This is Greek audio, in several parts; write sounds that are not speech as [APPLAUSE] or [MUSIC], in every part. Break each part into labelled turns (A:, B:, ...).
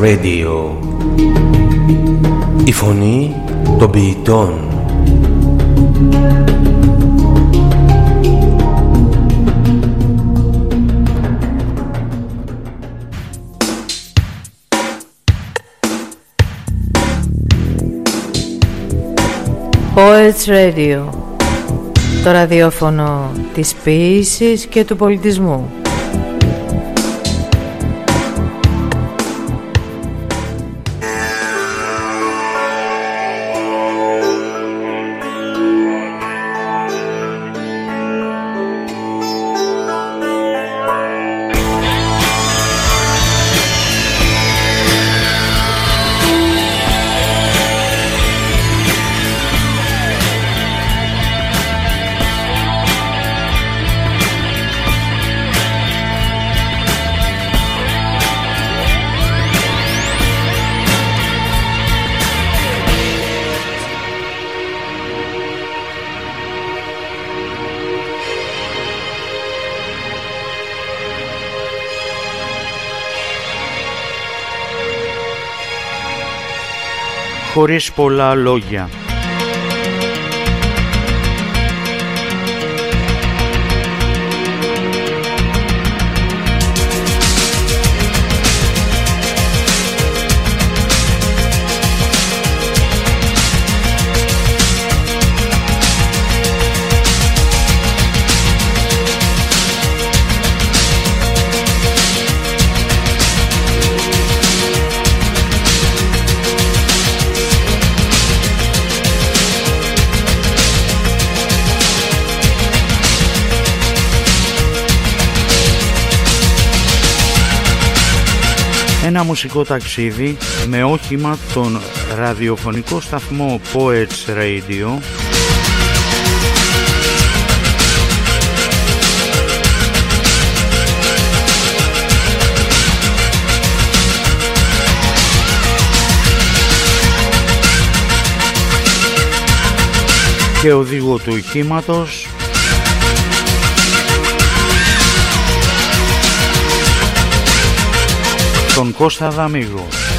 A: Radio. Η φωνή των ποιητών.
B: Poets Radio. Το ραδιόφωνο της ποίησης και του πολιτισμού
C: χωρίς πολλά λόγια. Ένα μουσικό ταξίδι με όχημα τον ραδιοφωνικό σταθμό Poets Radio. Και οδηγό του οχήματος con Cosa de Amigos.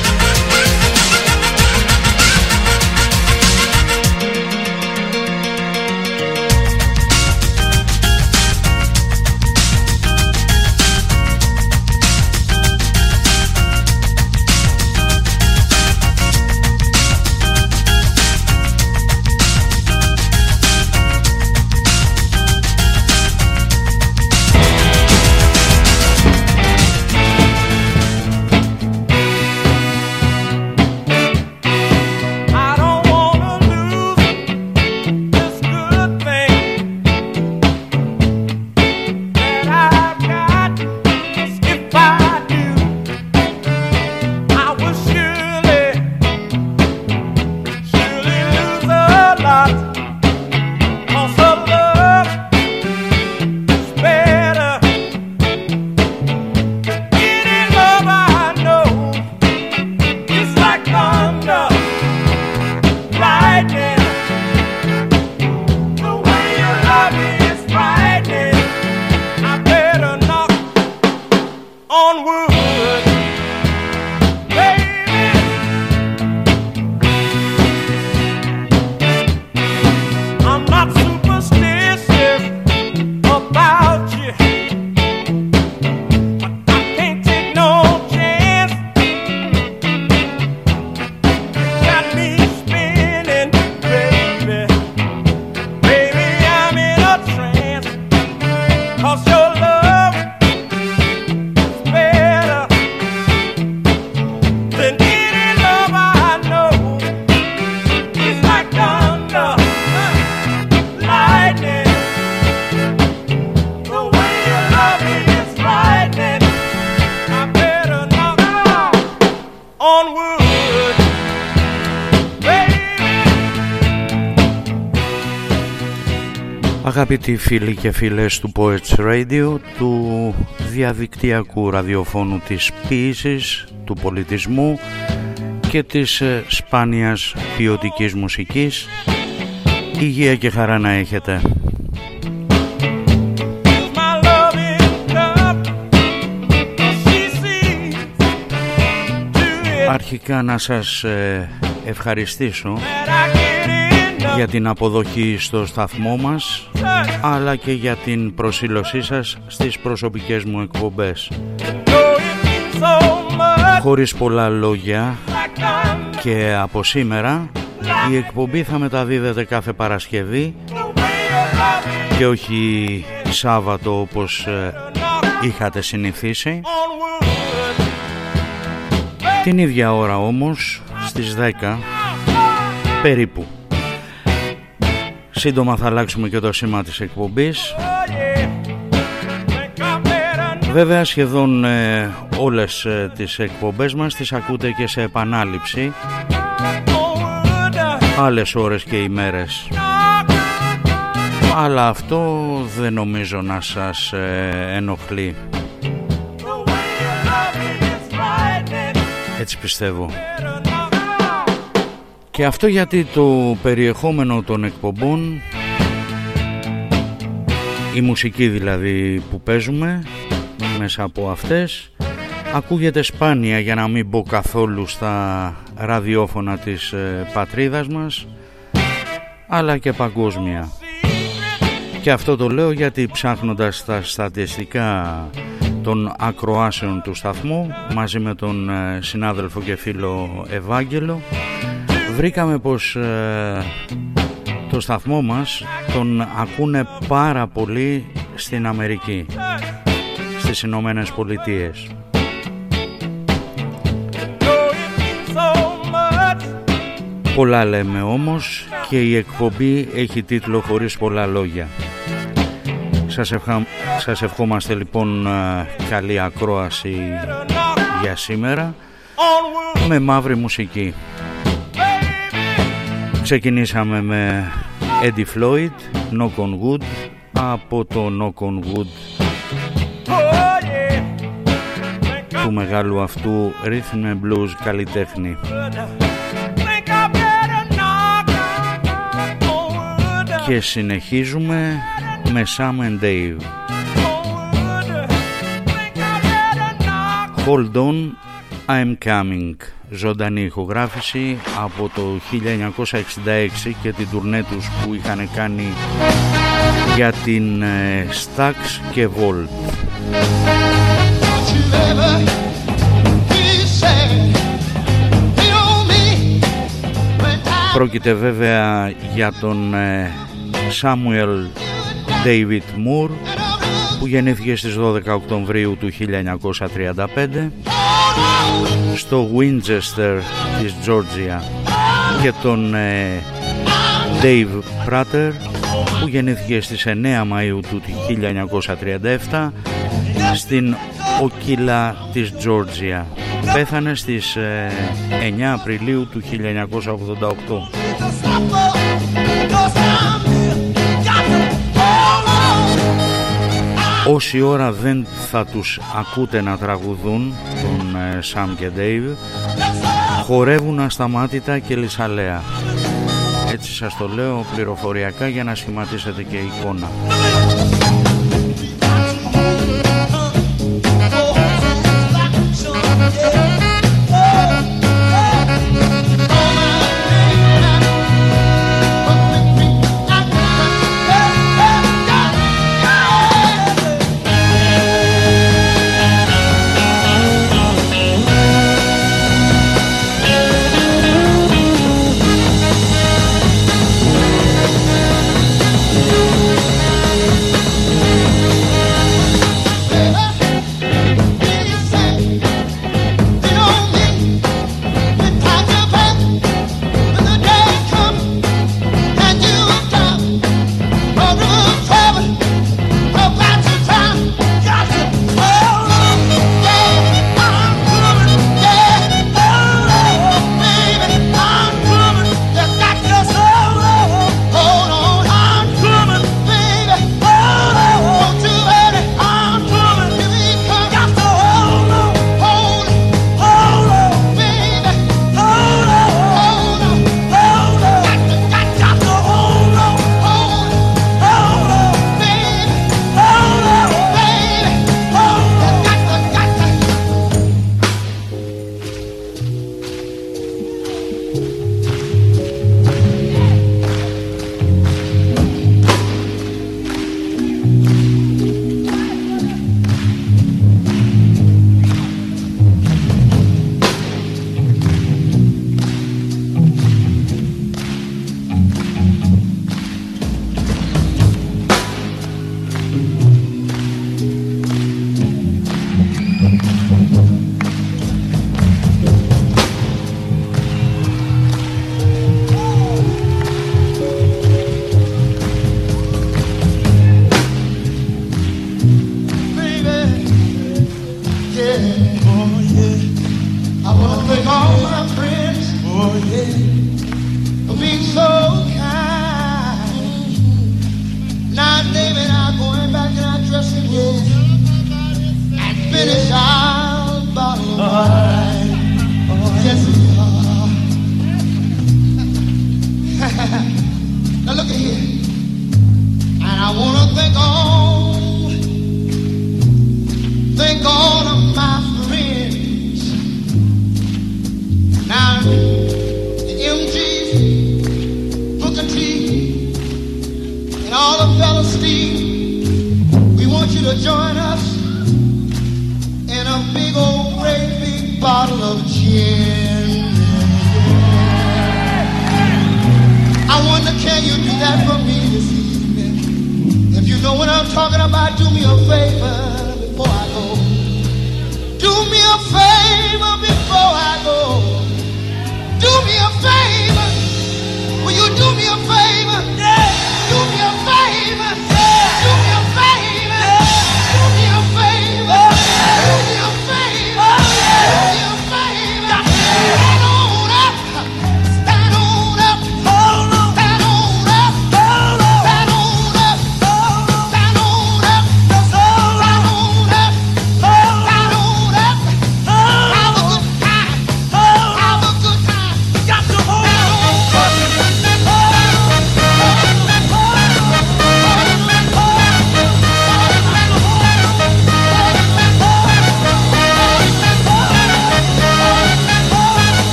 C: Αγαπητοί φίλοι και φίλες του Poets Radio, του διαδικτυακού ραδιοφώνου της ποίησης, του πολιτισμού και της ε, σπάνιας ποιοτικής μουσικής, υγεία και χαρά να έχετε. αρχικά να σας ε, ευχαριστήσω για την αποδοχή στο σταθμό μας αλλά και για την προσήλωσή σας στις προσωπικές μου εκπομπές. Χωρίς πολλά λόγια και από σήμερα η εκπομπή θα μεταδίδεται κάθε Παρασκευή και όχι Σάββατο όπως ε, είχατε συνηθίσει. Την ίδια ώρα όμως στις 10 περίπου. Σύντομα θα αλλάξουμε και το σήμα της εκπομπής. Βέβαια σχεδόν ε, όλες ε, τις εκπομπές μας τις ακούτε και σε επανάληψη. Άλλες ώρες και ημέρες. Αλλά αυτό δεν νομίζω να σας ε, ενοχλεί. Έτσι πιστεύω και αυτό γιατί το περιεχόμενο των εκπομπών η μουσική δηλαδή που παίζουμε μέσα από αυτές ακούγεται σπάνια για να μην πω καθόλου στα ραδιόφωνα της ε, πατρίδας μας αλλά και παγκόσμια. Και αυτό το λέω γιατί ψάχνοντας τα στατιστικά των ακροάσεων του σταθμού μαζί με τον ε, συνάδελφο και φίλο Ευάγγελο βρήκαμε πως ε, το σταθμό μας τον ακούνε πάρα πολύ στην Αμερική στις Ηνωμένες Πολιτείες Πολλά λέμε όμως και η εκπομπή έχει τίτλο χωρίς πολλά λόγια σας, ευχα... Σας ευχόμαστε λοιπόν ε, καλή ακρόαση για σήμερα με μαύρη μουσική. Ξεκινήσαμε με Eddie Floyd, Knock on Wood από το Knock on Wood του μεγάλου αυτού rhythm and blues καλλιτέχνη. Και συνεχίζουμε με Sam and Dave. Hold on, I'm coming. Ζωντανή ηχογράφηση από το 1966 και την τουρνέ τους που είχαν κάνει για την ε, Stax και Volt. Πρόκειται βέβαια για τον Σάμουελ David Moore που γεννήθηκε στις 12 Οκτωβρίου του 1935 στο Winchester της Georgia και τον ε, Dave Prater που γεννήθηκε στις 9 Μαΐου του 1937 στην Οκίλα της Georgia. Πέθανε στις 9 ε, Απριλίου του 1988 Όση ώρα δεν θα τους ακούτε να τραγουδούν τον Σαμ και Ντέιβ χορεύουν ασταμάτητα και λισαλέα. Έτσι σας το λέω πληροφοριακά για να σχηματίσετε και εικόνα. Yeah.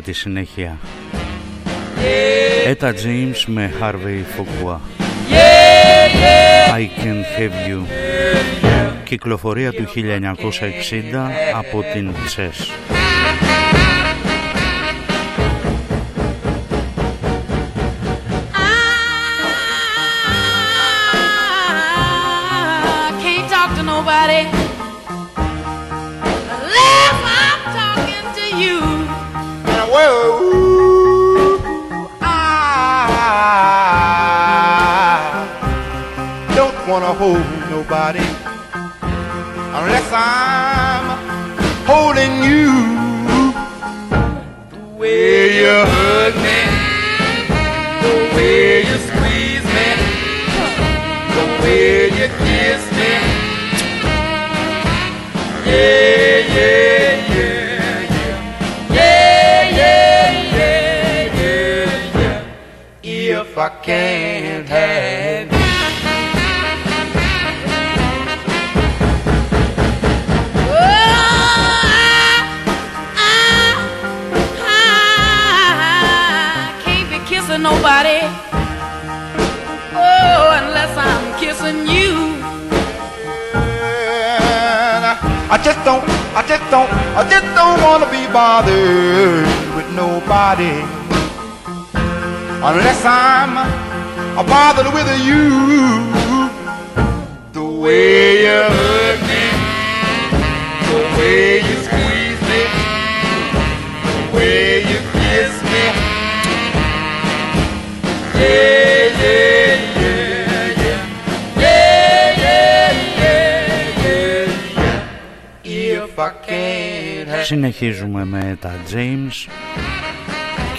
C: Τη συνέχεια. Έτα James με Harvey Fokua. I Can Have You. Κυκλοφορία του 1960 από την Chess.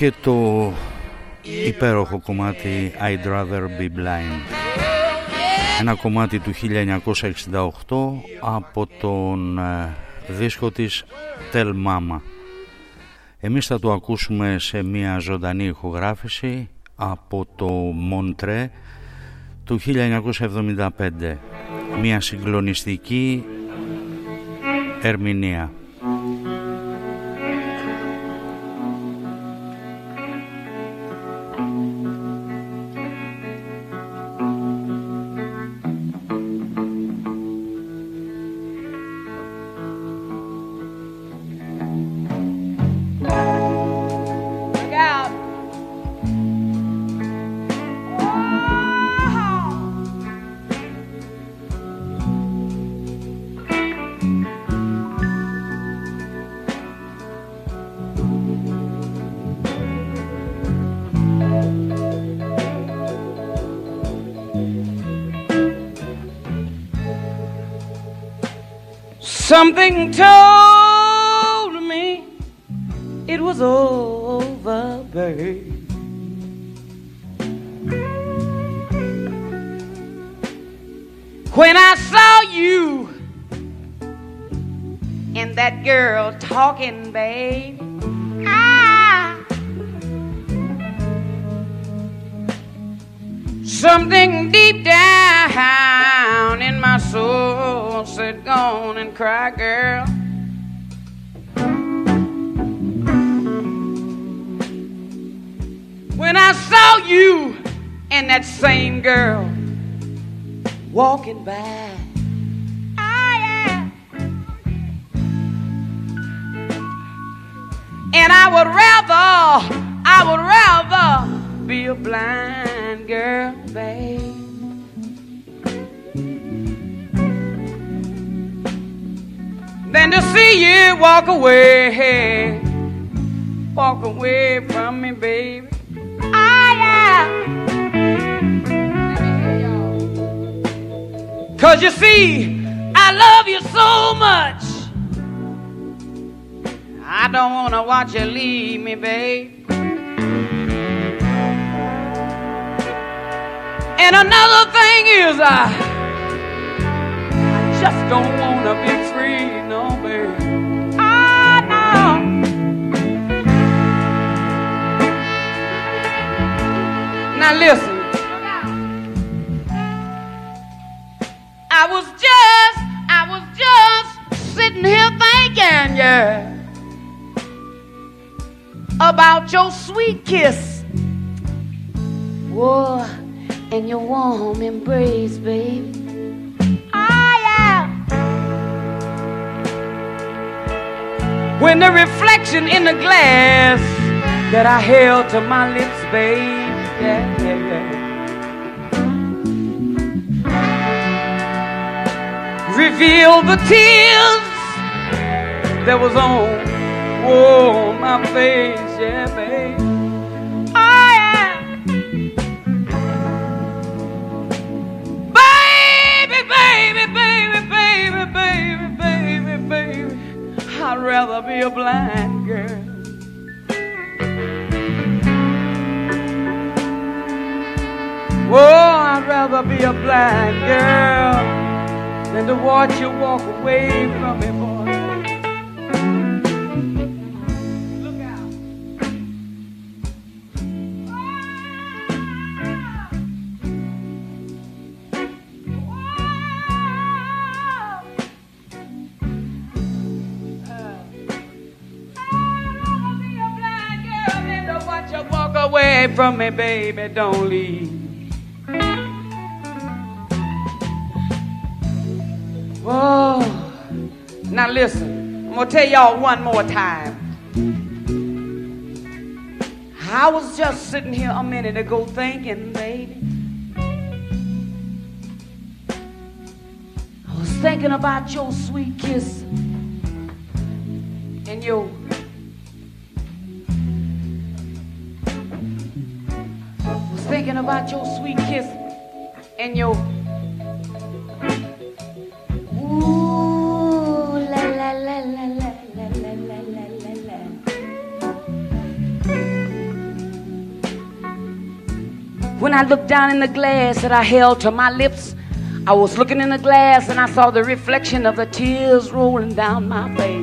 C: Και το υπέροχο κομμάτι I'd Rather Be Blind. Ένα κομμάτι του 1968 από τον ε, δίσκο της Tell Mama. Εμείς θα το ακούσουμε σε μια ζωντανή ηχογράφηση από το Μοντρέ του 1975. Μια συγκλονιστική ερμηνεία.
D: something to walk away, walk away from me, baby. Ah, yeah. Cause you see, I love you so much. I don't wanna watch you leave me, babe. And another thing is, I, I just don't wanna be free, no, babe. Now listen. I was just, I was just sitting here thinking, yeah, about your sweet kiss. Whoa, and your warm embrace, baby. Oh, yeah. When the reflection in the glass that I held to my lips, babe, Reveal the tears that was on, oh my face, yeah, babe. Oh, yeah. Baby, baby, baby, baby, baby, baby, baby. I'd rather be a blind girl. Oh, I'd rather be a blind girl than to watch you walk away from me, boy. Look out. Than to watch you walk away from me, baby. Don't leave. Whoa. Now listen, I'm gonna tell y'all one more time. I was just sitting here a minute ago thinking, baby. I was thinking about your sweet kiss and your I was thinking about your sweet kiss and your When I looked down in the glass that I held to my lips, I was looking in the glass and I saw the reflection of the tears rolling down my face.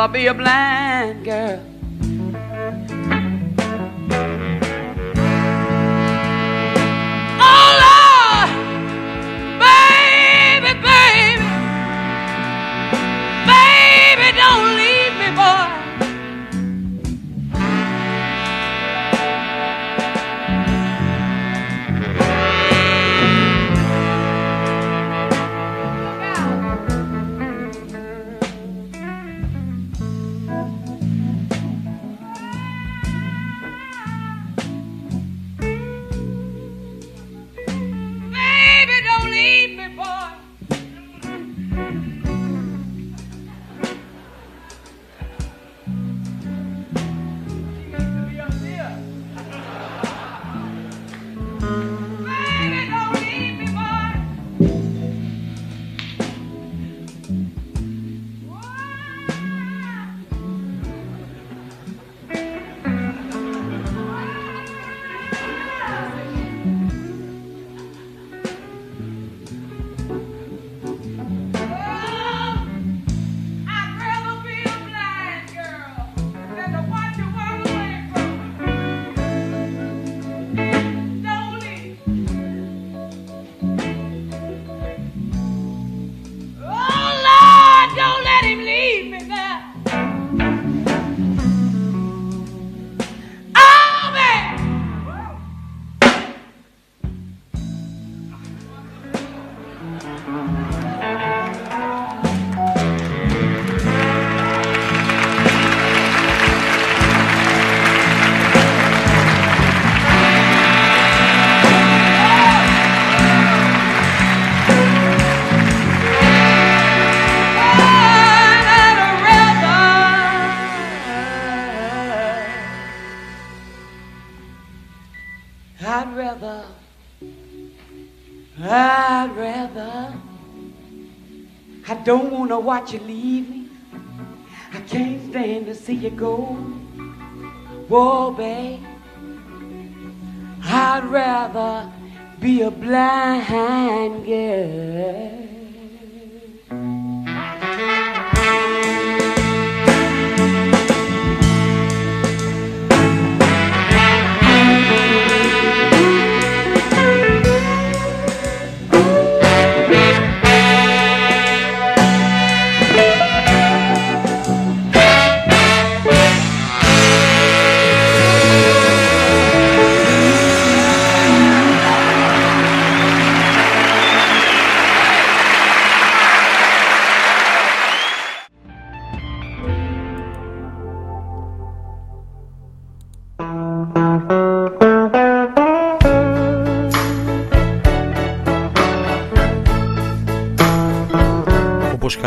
D: Rather be a blind girl. Watch you leave me. I can't stand to see you go. Whoa, babe. I'd rather be a blind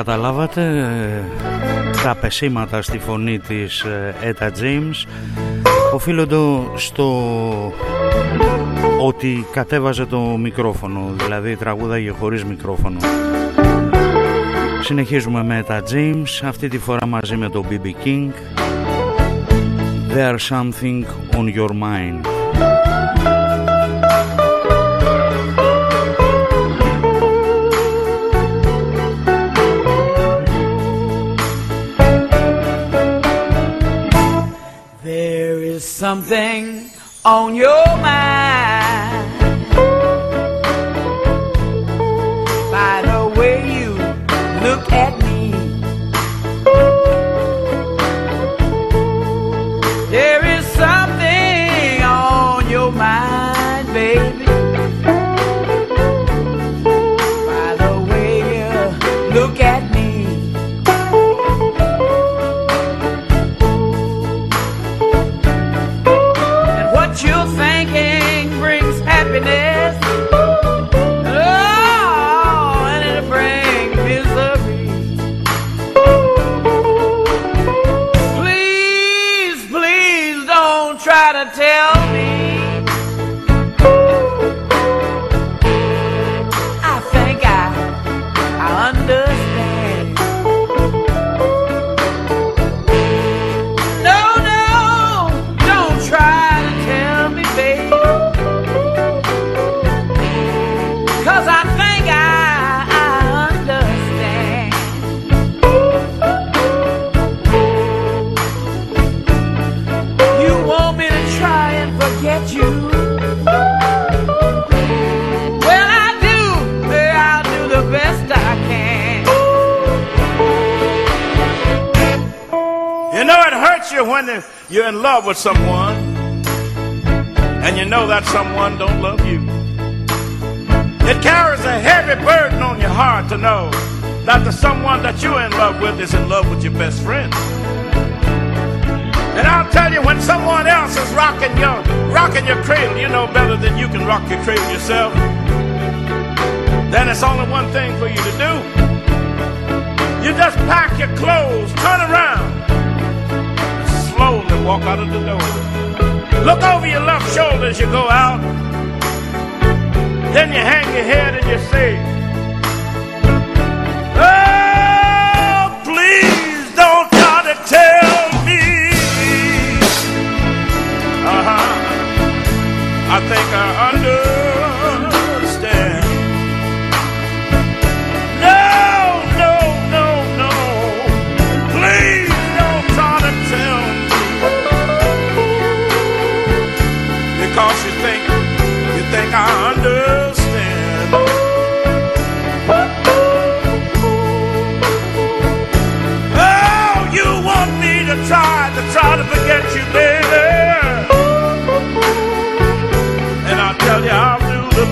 C: καταλάβατε τα πεσήματα στη φωνή της Έτα James οφείλονται στο ότι κατέβαζε το μικρόφωνο δηλαδή τραγούδαγε χωρίς μικρόφωνο. Συνεχίζουμε με τα James αυτή τη φορά μαζί με το BB King. There's something on your mind
D: something on your mind. Your best
E: friend. And I'll tell you, when someone else is rocking your rocking your cradle, you know better than you can rock your cradle yourself. Then it's only one thing for you to do. You just pack your clothes, turn around, slowly walk out of the door. Look over your left shoulder as you go out. Then you hang your head and you say,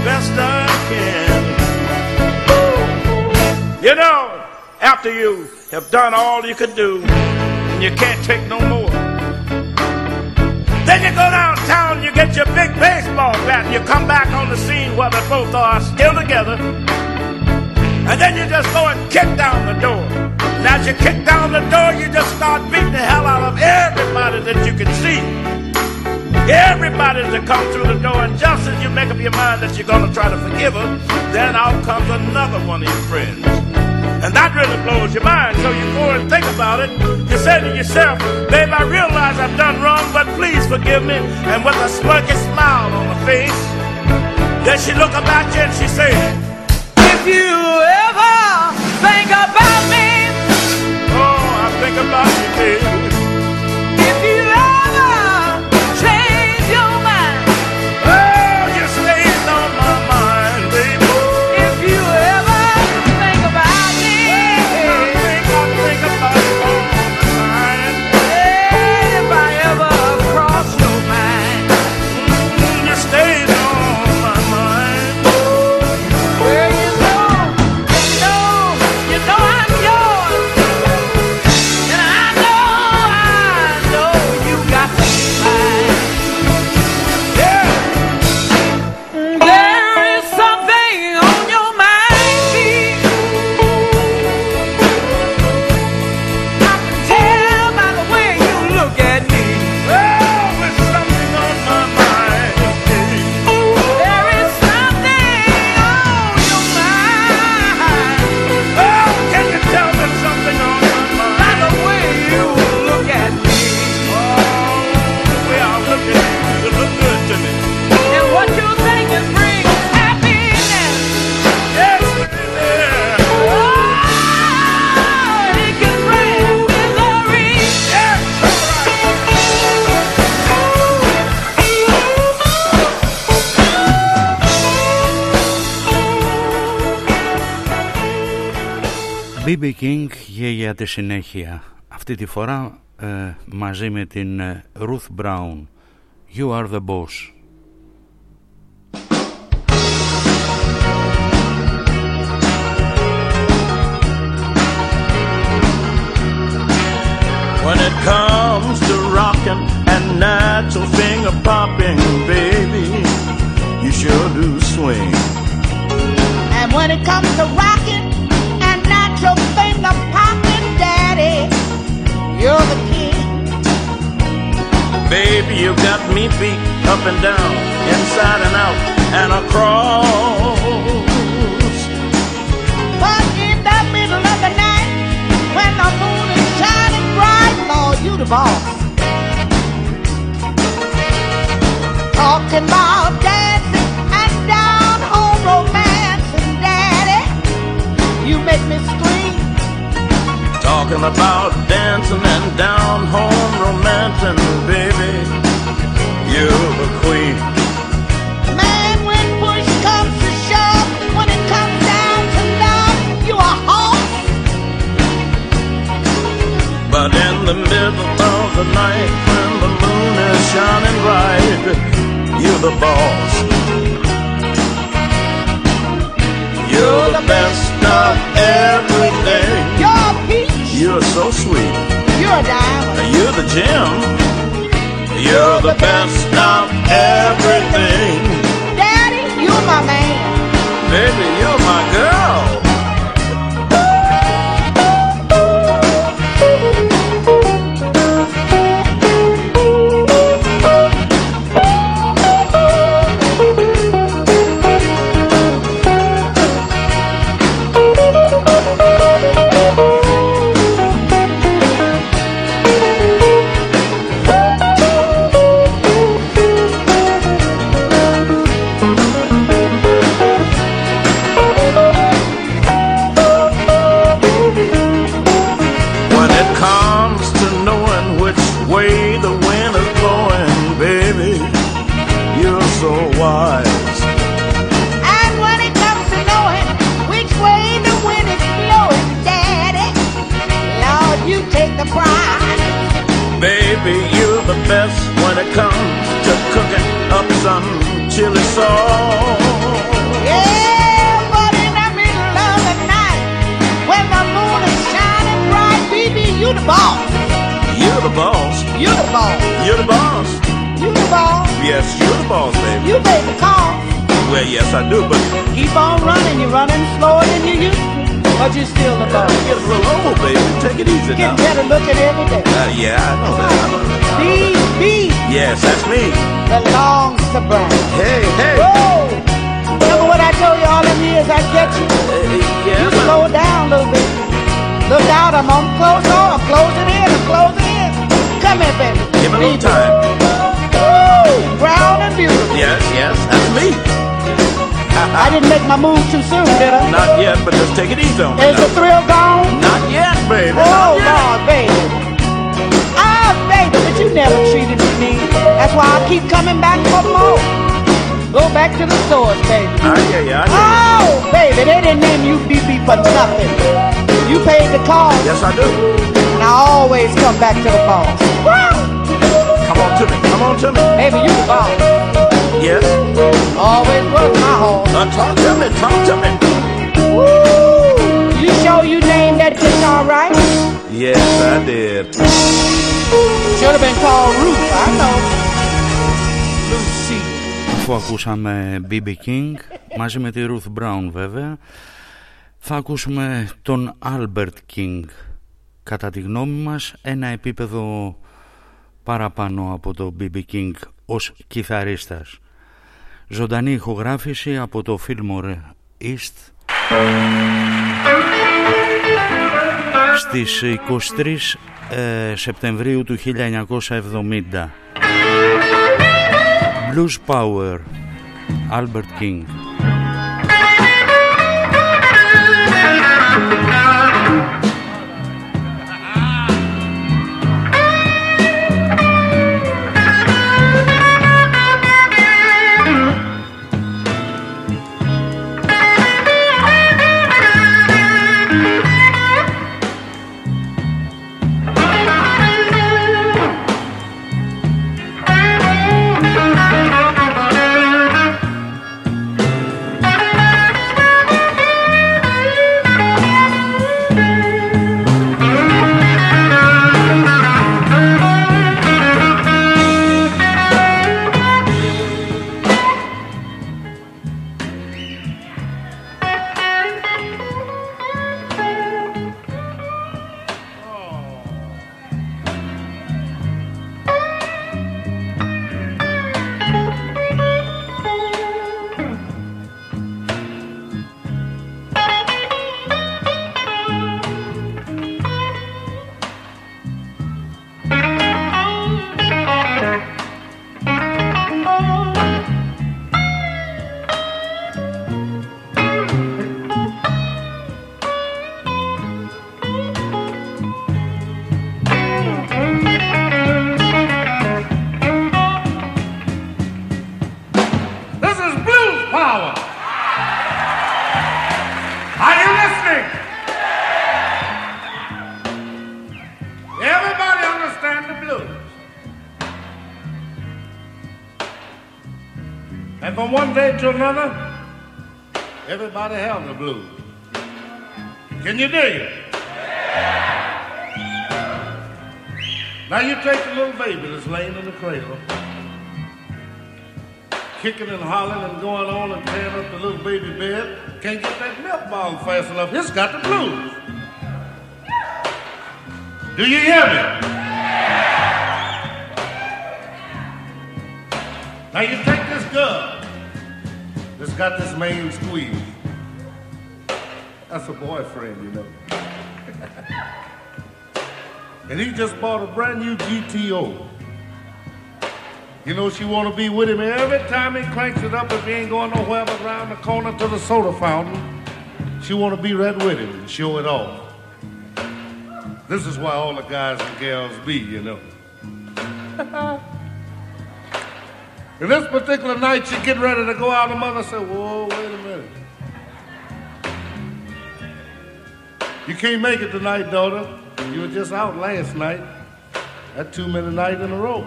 E: best I can. You know, after you have done all you could do, and you can't take no more. Then you go downtown, you get your big baseball bat, and you come back on the scene where they both are still together. And then you just go and kick down the door. And as you kick down the door, you just start beating the hell out of everybody that you can see. Everybody that comes through the door, and just as you make up your mind that you're going to try to forgive her, then out comes another one of your friends. And that really blows your mind. So you go and think about it. You say to yourself, babe, I realize I've done wrong, but please forgive me. And with a smirky smile on her face, then she look about you and she say,
D: If you ever think about me,
E: Oh, I think about you, baby.
C: BB King για τη συνέχεια. Αυτή τη φορά ε, μαζί με την ε, Ruth Brown. You are the boss.
E: When it comes to rocking and natural finger popping, baby, you sure do swing.
F: And when it comes to rocking and finger popping, daddy, you're the king.
E: Baby, you got me beat up and down, inside and out, and across.
F: But in the middle of the night, when the moon is shining bright, Lord, you the boss. Talking about dancing you make me scream.
E: Talking about dancing and down home romancing, baby, you're the queen.
F: Man, when push comes to shove, when it comes down to love, you a horse.
E: But in the middle of the night, when the moon is shining bright, you're the boss. You're the best of everything.
F: You're a peach.
E: You're so sweet.
F: You're a diamond.
E: You're the gem. You're the best of everything.
F: Daddy, you're my man.
E: Baby, you're my girl.
F: Yeah, but in the middle of the night, when the moon is shining bright, baby, you the boss.
E: You're the boss.
F: You the boss.
E: You're the boss.
F: You the boss.
E: Yes, you're the boss, baby.
F: You the call.
E: Well, yes, I do, but
F: Keep on running. You're running slower than you used to, but you're still the boss.
E: get a little old, baby. Take it easy
F: Get
E: now.
F: better looking every day.
E: Uh, yeah, I know that. I know that.
F: These bees
E: Yes, that's me.
F: belongs to Brian.
E: Hey, hey.
F: Whoa! Remember what I told you all them years I get you?
E: Uh, yeah,
F: You slow down a little bit. Look out, I'm on close door. I'm closing in. I'm closing in. Come here, baby.
E: Give me a little time.
F: Woo! Brown and beautiful.
E: Yes, yes, that's me.
F: I didn't make my move too soon, did I?
E: Not yet, but just take it easy on me.
F: Is the thrill gone?
E: Not yet, baby.
F: Oh,
E: yet.
F: Lord, baby. Ah, baby, but you never treated me mean. That's why I keep coming back for more. Go back to the stores, baby.
E: Ah, yeah, yeah, I know.
F: Oh, baby, they didn't name you BB for nothing. You paid the cost,
E: Yes, I do.
F: and I always come back to the boss. Woo!
E: Come on to me. Come on to me.
F: Baby, you the boss.
E: Yes.
F: Always work my horse.
E: Uh, talk to me. Talk to me.
F: Woo! You sure you named that guitar right?
E: Yes, I did.
F: Should have been called Ruth, I know. Lucy.
C: Αφού ακούσαμε BB King μαζί με τη Ruth Brown βέβαια θα ακούσουμε τον Albert King κατά τη γνώμη μας ένα επίπεδο παραπάνω από το BB King ως κιθαρίστας ζωντανή ηχογράφηση από το Fillmore East. Στις 23 ε, Σεπτεμβρίου του 1970 Blues Power Albert King
G: another, everybody having the blues. Can you dig it? Now you take the little baby that's laying in the cradle, kicking and hollering and going on and tearing up the little baby bed. Can't get that milk bottle fast enough. It's got the blues. Do you hear me? Now you take this that's got this main squeeze. That's a boyfriend, you know. [LAUGHS] and he just bought a brand new GTO. You know she want to be with him every time he cranks it up if he ain't going nowhere but around the corner to the soda fountain. She want to be right with him and show it off. This is why all the guys and gals be, you know. [LAUGHS] and this particular night, she get ready to go out. The mother said, "Whoa, wait a minute. You can't make it tonight, daughter. You were just out last night. That too many nights in a row."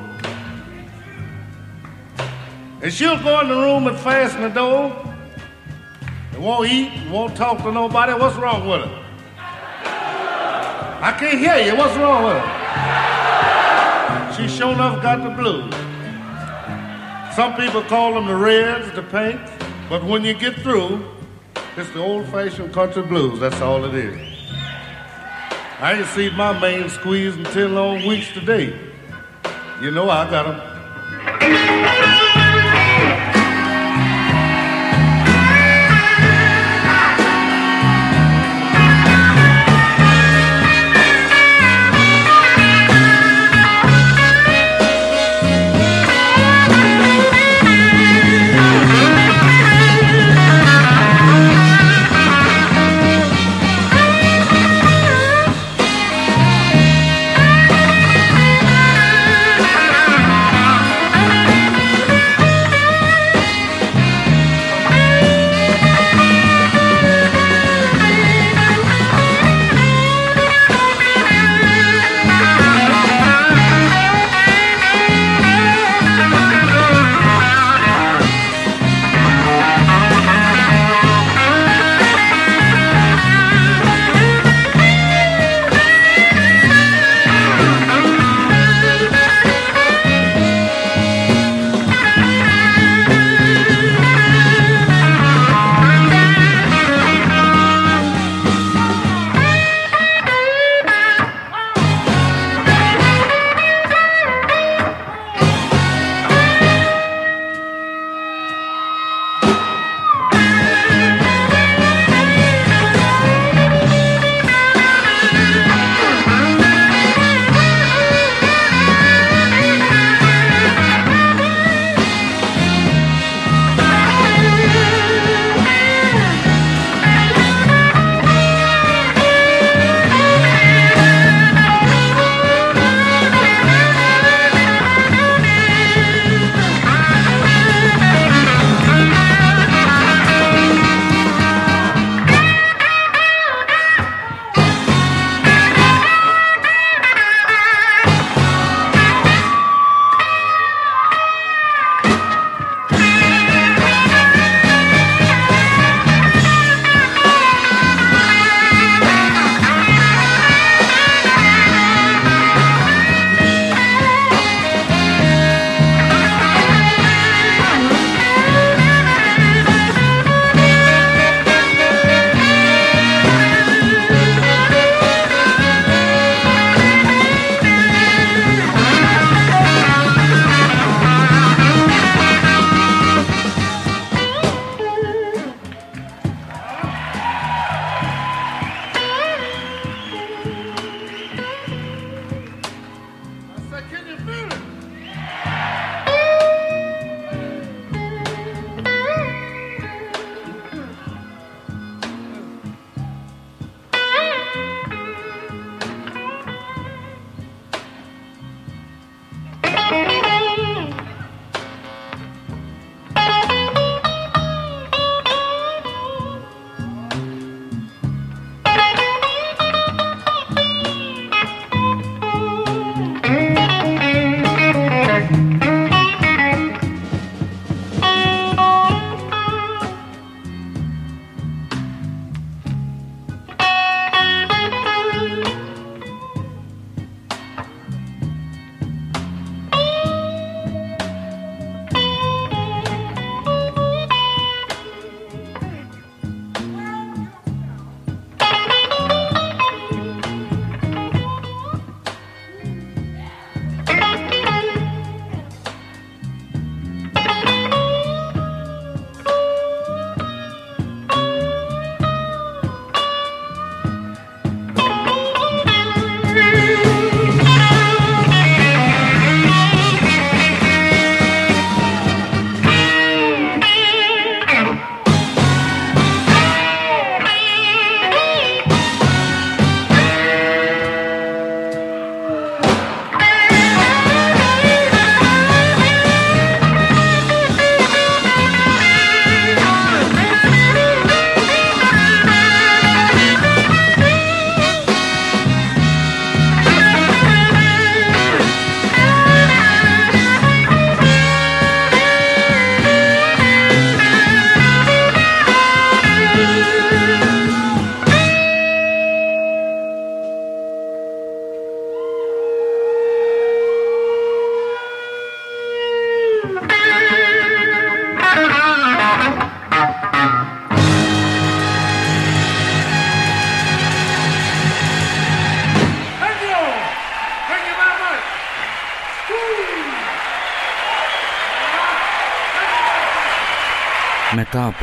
G: And she'll go in the room and fasten the door. And won't eat, and won't talk to nobody. What's wrong with her? I can't hear you. What's wrong with her? She sure enough got the blues. Some people call them the reds, the pinks, but when you get through, it's the old-fashioned country blues. That's all it is. I ain't seen my main squeeze in 10 long weeks today. You know I got 'em.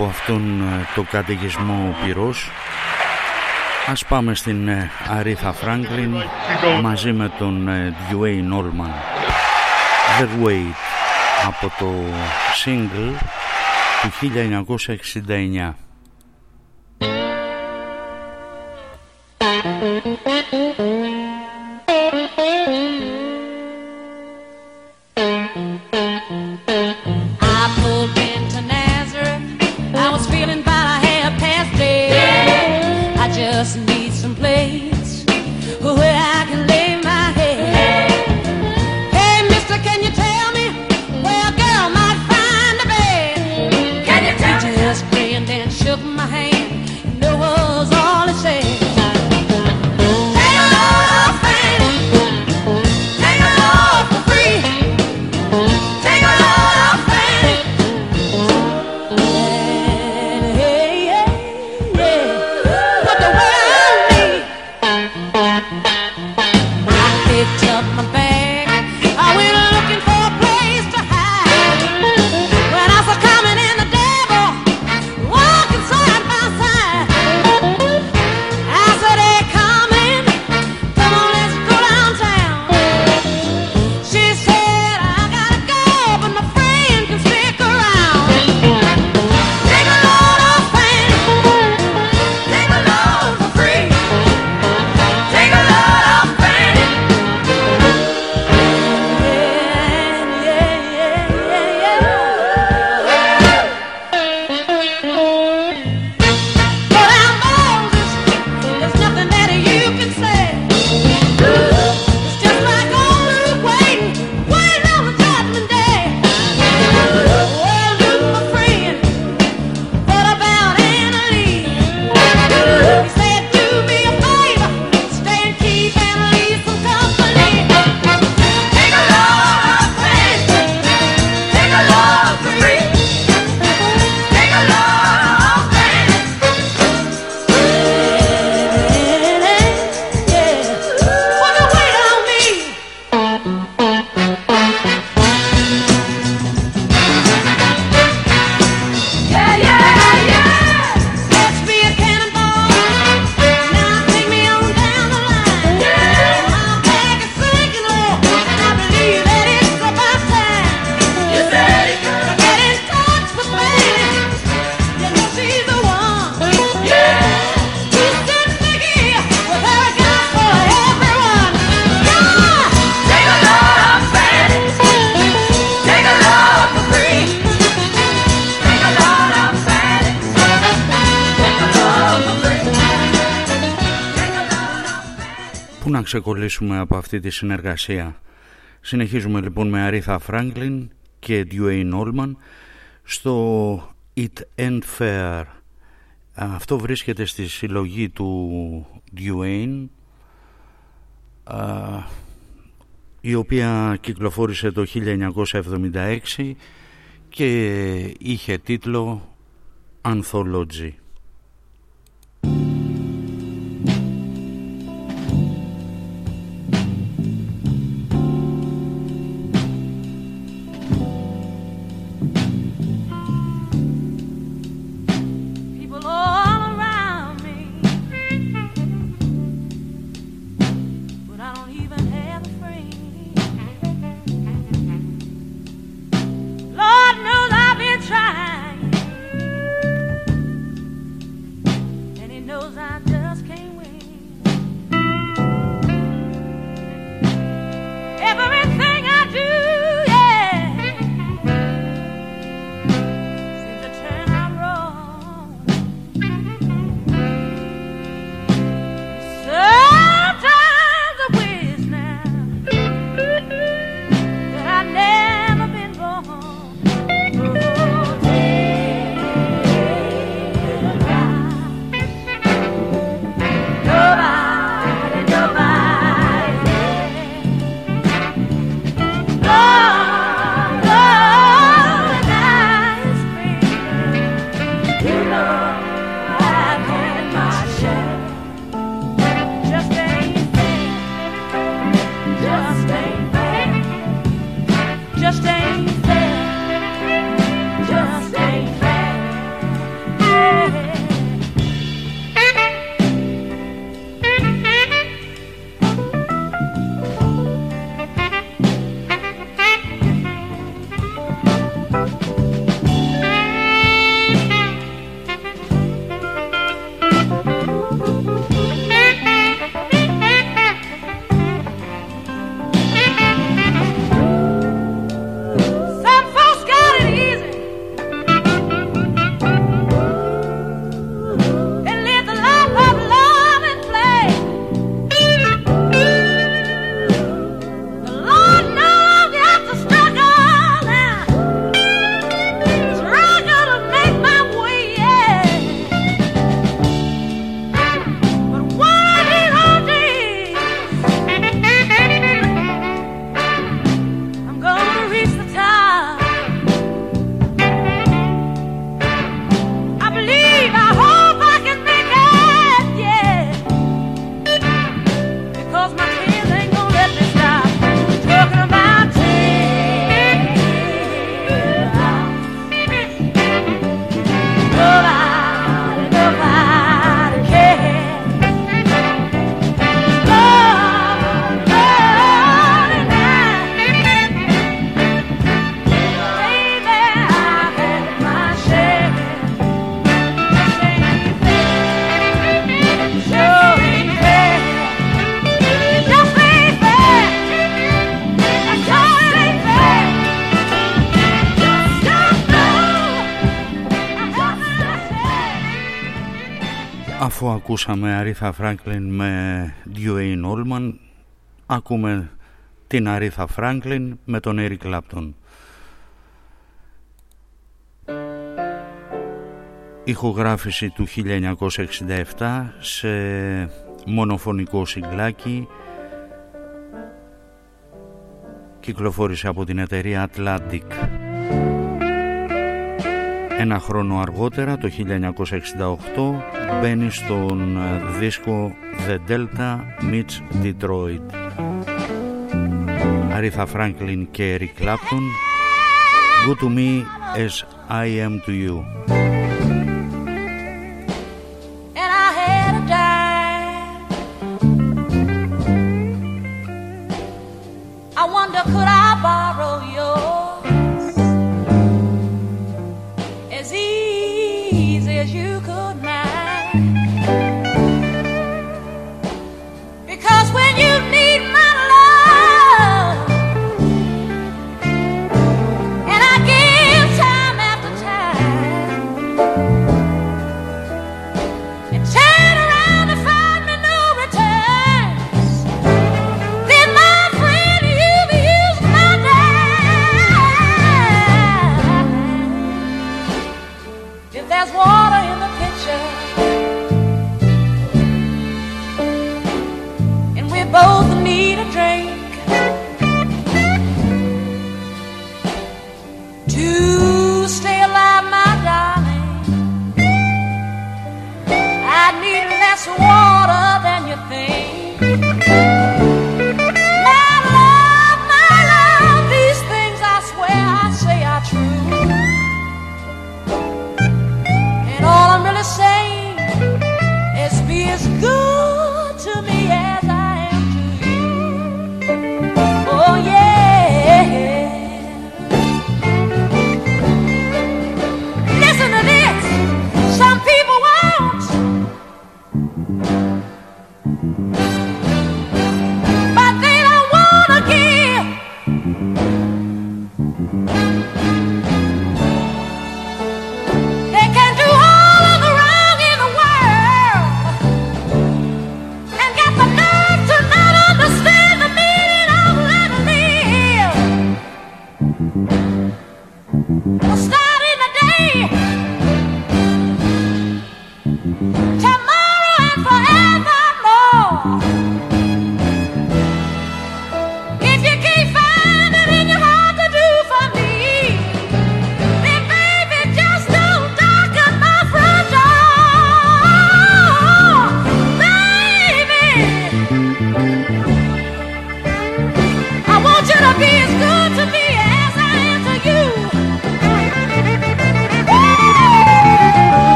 H: Από αυτόν ε, το καταιγισμό πυρός. Ας πάμε στην ε, Αρίθα Φράγκλιν μαζί με τον Dwayne Allman The Wait από το single του 1969 ξεκολλήσουμε από αυτή τη συνεργασία. Συνεχίζουμε λοιπόν με Αρίθα Φράγκλιν και Dwayne Όλμαν στο It Ain't Fair. Αυτό βρίσκεται στη συλλογή του Dwayne η οποία κυκλοφόρησε το 1976 και είχε τίτλο Anthology. Αφού ακούσαμε Αρίθα Φράγκλιν με Dwayne Allman ακούμε την Αρίθα Φράγκλιν με τον Eric Clapton. Ηχογράφηση του 1967 σε μονοφωνικό συγκλάκι κυκλοφόρησε από την εταιρεία Atlantic. Ένα χρόνο αργότερα, το 1968, μπαίνει στον δίσκο The Delta Meets Detroit. Αρίθα Φράγκλιν και Eric Clapton Good to me as I am to you. If there's water in the pitcher,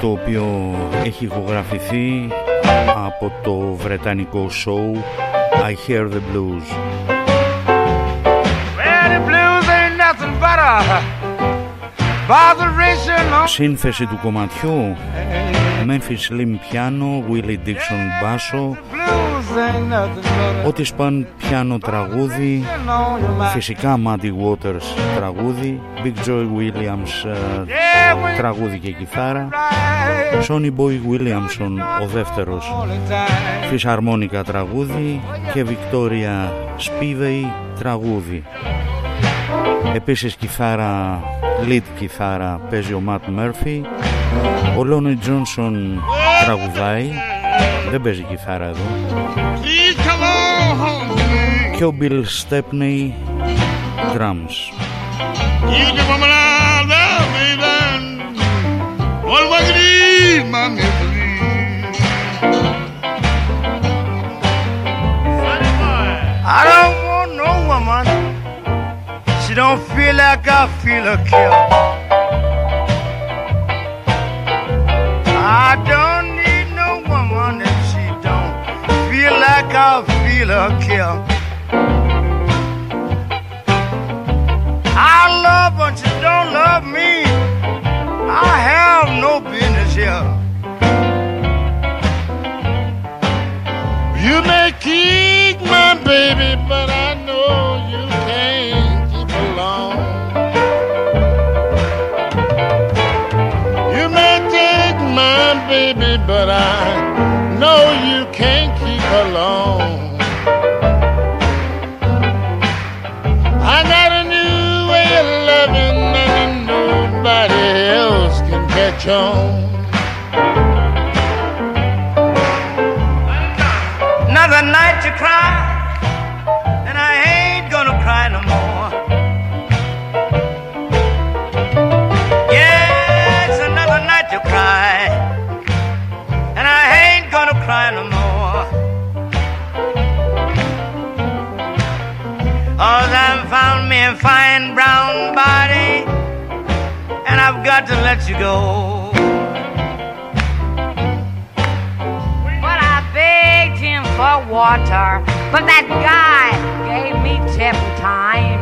H: το οποίο έχει ηχογραφηθεί από το βρετανικό show I Hear the Blues. Σύνθεση του κομματιού. Memphis Slim piano, Willie Dixon basso Ό,τι σπαν πιάνο τραγούδι Φυσικά Muddy Waters τραγούδι Big Joy Williams ε, τραγούδι και κιθάρα Sonny Boy Williamson ο δεύτερος φυσαρμόνικα τραγούδι και Victoria Spivey τραγούδι. Επίσης κιθάρα, lead κιθάρα παίζει ο Matt Murphy. Ο Lonnie Johnson τραγουδάει
C: Δεν παίζει κιθάρα εδώ.
I: Please come on home to me.
C: Και ο Bill Stepney drums.
I: You're the woman I love, baby. What was it is, my misery?
J: I don't want no woman. She don't feel like I feel a kill. I don't I feel a kill. I love but she don't love me. I have no business here.
I: On.
J: Another night to cry, and I ain't gonna cry no more. Yeah, it's another night to cry, and I ain't gonna cry no more. All I found me a fine brown body, and I've got to let you go.
D: Water, but that guy gave me tip time.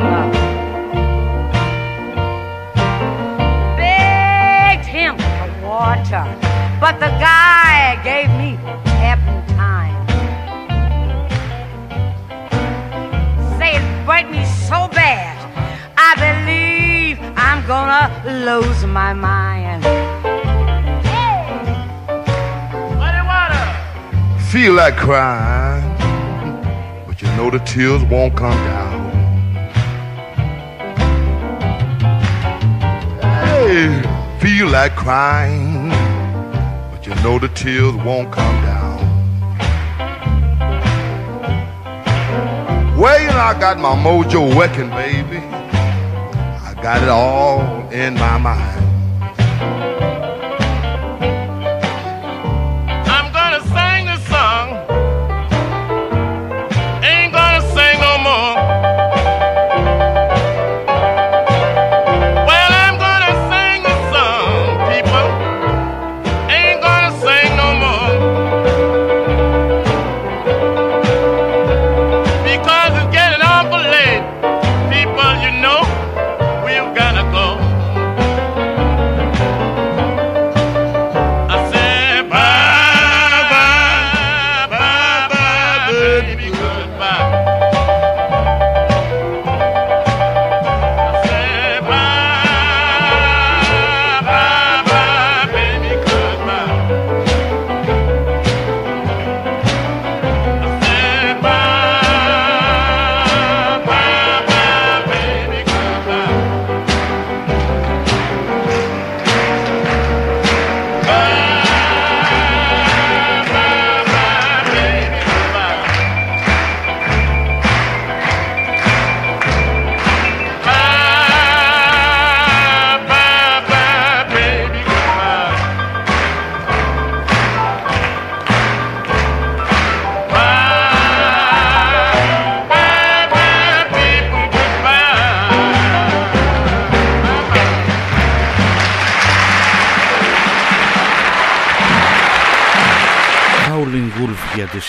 D: Begged him for water, but the guy gave me tip time. Say it burnt me so bad, I believe I'm gonna lose my mind.
I: Feel like crying, but you know the tears won't come down. Hey, feel like crying, but you know the tears won't come down. Well, you know I got my mojo working, baby. I got it all in my mind.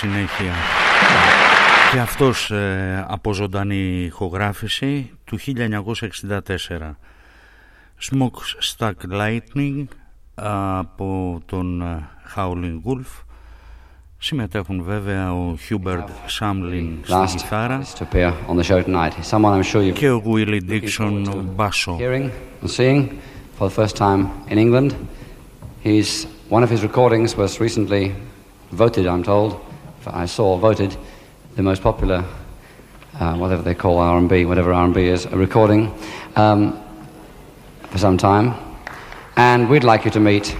C: Συνέχεια. Και αυτός ε, από ζωντανή ηχογράφηση του 1964. Smoke Stack Lightning από τον ε, Howling Wolf. Συμμετέχουν βέβαια ο Hubert Samlin στη
K: last
C: κιθάρα
K: to appear on the show tonight. He's someone I'm sure you've
C: και ο Willie Dixon μπάσο.
K: hearing and seeing for the first time in England. He's one of his recordings was recently voted, I'm told, I saw voted the most popular, uh, whatever they call R&B, whatever R&B is, a recording um, for some time. And we'd like you to meet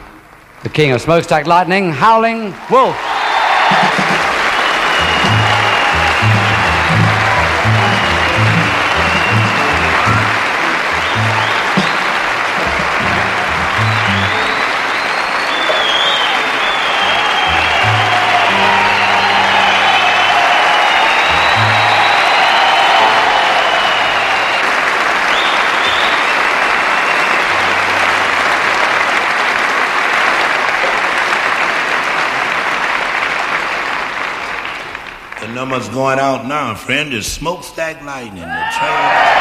K: the king of smokestack lightning, Howling Wolf.
L: Going out now, friend. Is smokestack lightning. The train.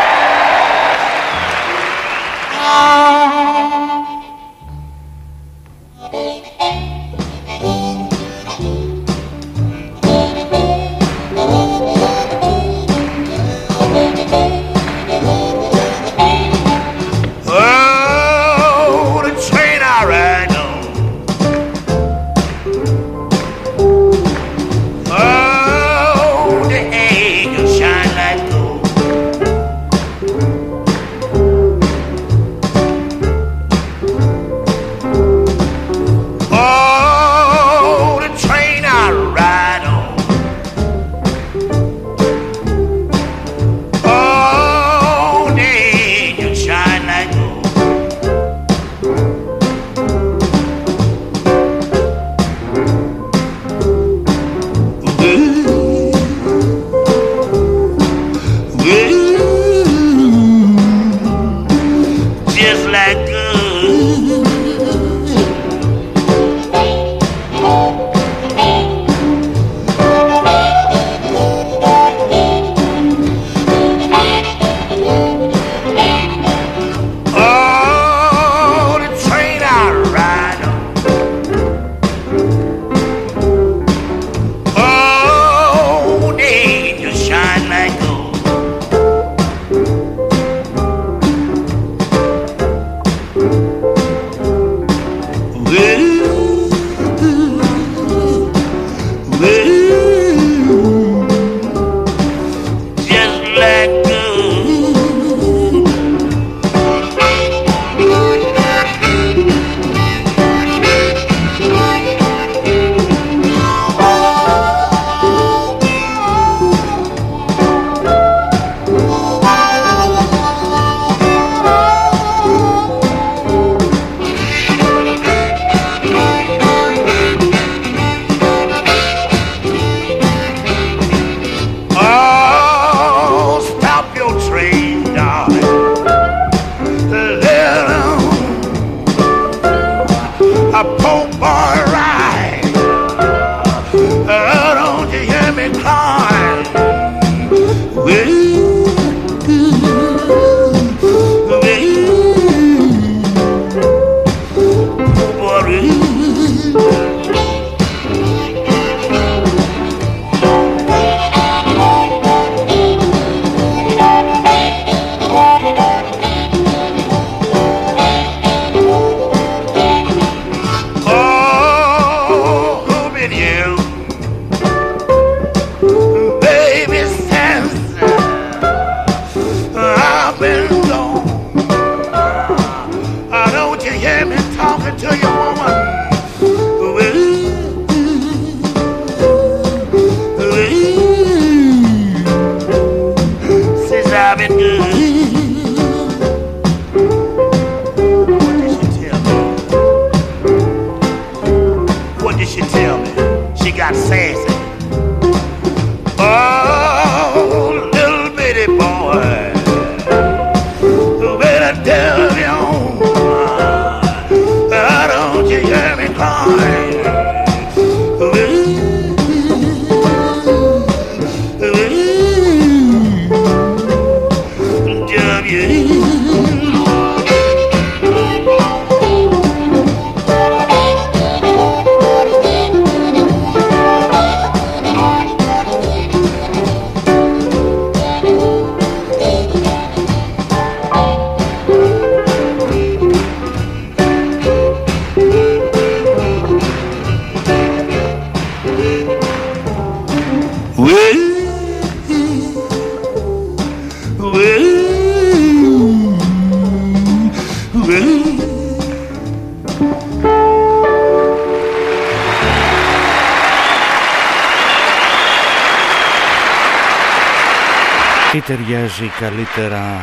C: Καλύτερα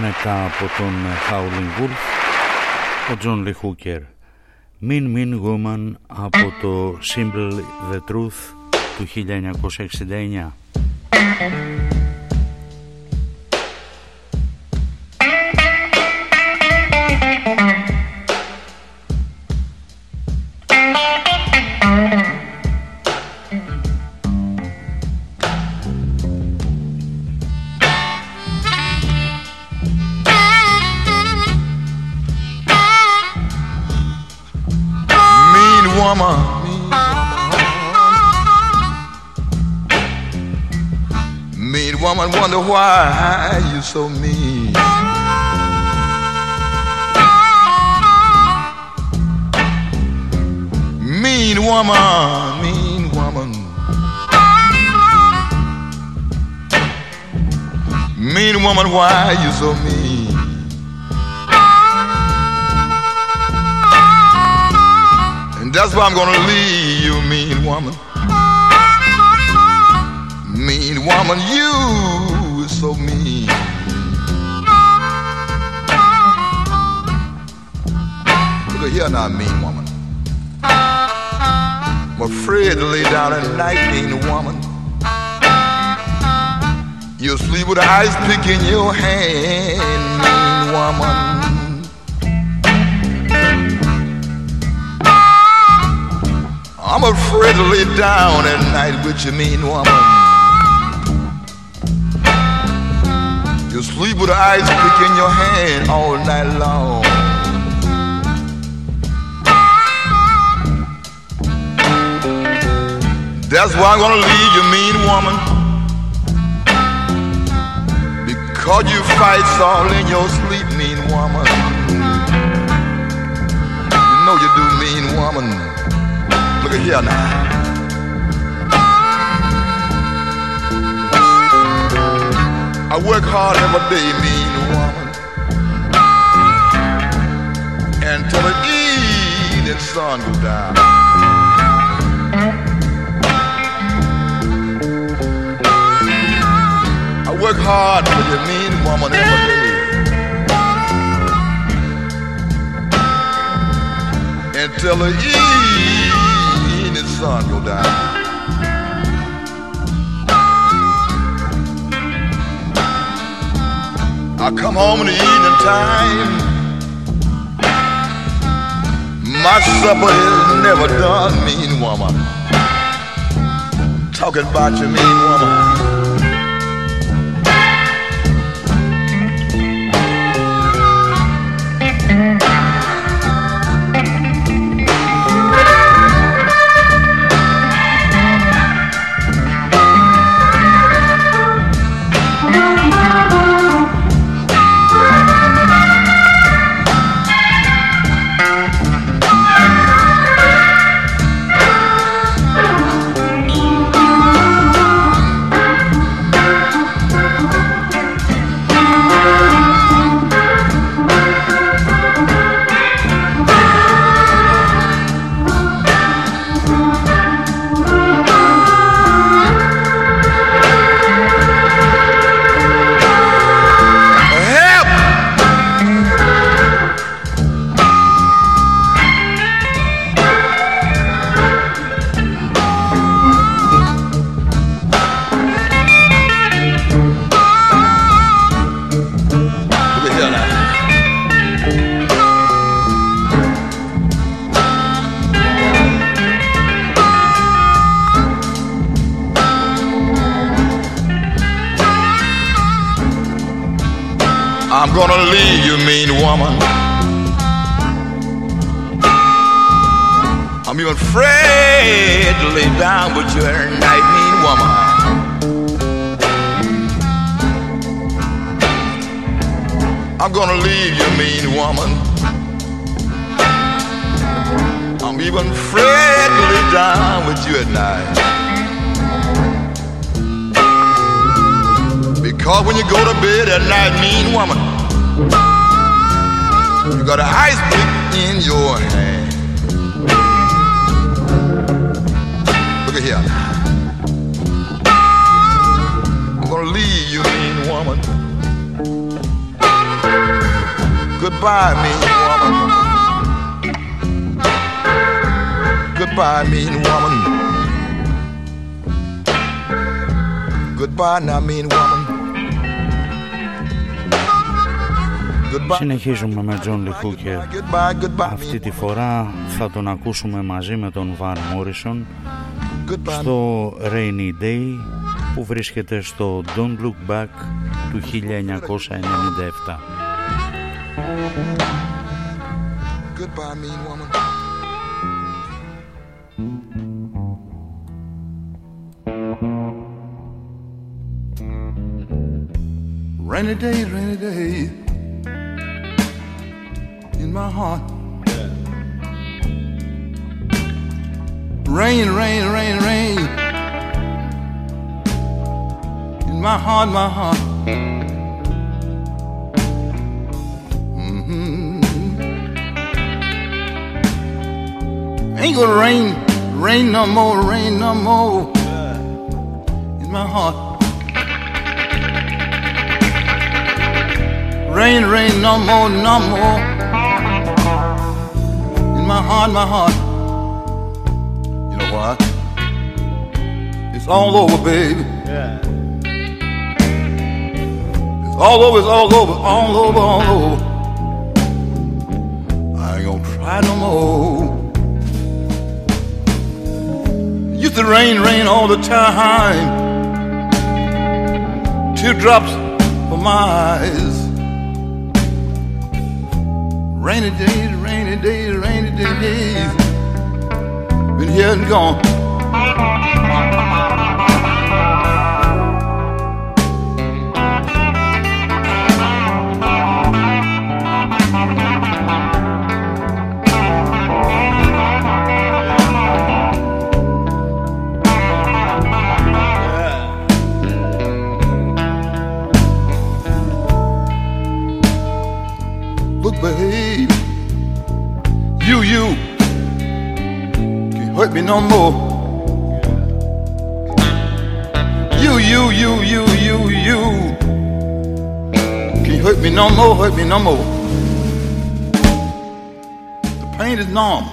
C: μετά από τον Howling Wolf ο John Lee Hooker Mean Mean Woman από το Simple The Truth του 1969
M: so mean. Mean woman, mean woman. Mean woman, why you so mean? And that's why I'm gonna leave you, mean woman mean woman, you At here now, mean woman. I'm afraid to lay down at night, mean woman. You'll sleep with an ice pick in your hand, mean woman. I'm afraid to lay down at night with you, mean woman. You sleep with an ice pick in your hand all night long. That's why I'm gonna leave you, mean woman. Because you fight all in your sleep, mean woman. You know you do, mean woman. Look at here now. I work hard every day, mean woman. Until the evening sun goes down. Work hard for you, mean woman, every day. Until the evening sun goes down. I come home in the evening time. My supper is never done, mean woman. Talking about I'm gonna leave you, mean woman. I'm even afraid to lay down with you at night, mean woman. I'm gonna leave you, mean woman. I'm even afraid to lay down with you at night. Cause when you go to bed at night, mean woman, you got an ice pick in your hand. Look at here. I'm gonna leave you, mean woman. Goodbye, mean woman. Goodbye, mean woman. Goodbye, now, mean woman.
C: Συνεχίζουμε με Τζόν
M: Τζον και
C: Αυτή τη φορά θα τον ακούσουμε μαζί με τον Βαν
M: Μόρισον
C: στο Rainy Day που βρίσκεται στο Don't Look Back του 1997.
M: Day, Rainy Day. My heart. Rain, rain, rain, rain in my heart, my heart. Mhm. Ain't gonna rain, rain no more, rain no more in my heart. Rain, rain no more, no more my heart, my heart. You know what? It's all over, baby. Yeah. It's all over, it's all over, all over, all over. I ain't gonna try no more. Used to rain, rain all the time. Teardrops for my eyes. Rainy days, rainy days, rainy days. Been here and gone. Me no more. You, you, you, you, you, you can't hurt me no more, hurt me no more. The pain is numb.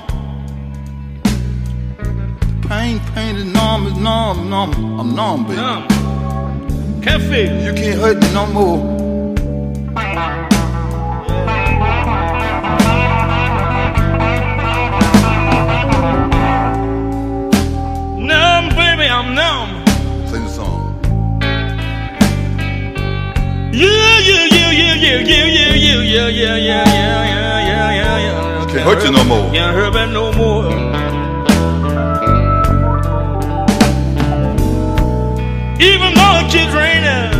M: The pain, pain is numb, is numb, numb. I'm numb, baby.
E: Numb. Can't feel.
M: You can't hurt me no more.
E: Yeah.
M: Can't hurt you no more.
E: Can't hurt me no more. Even though it keeps raining,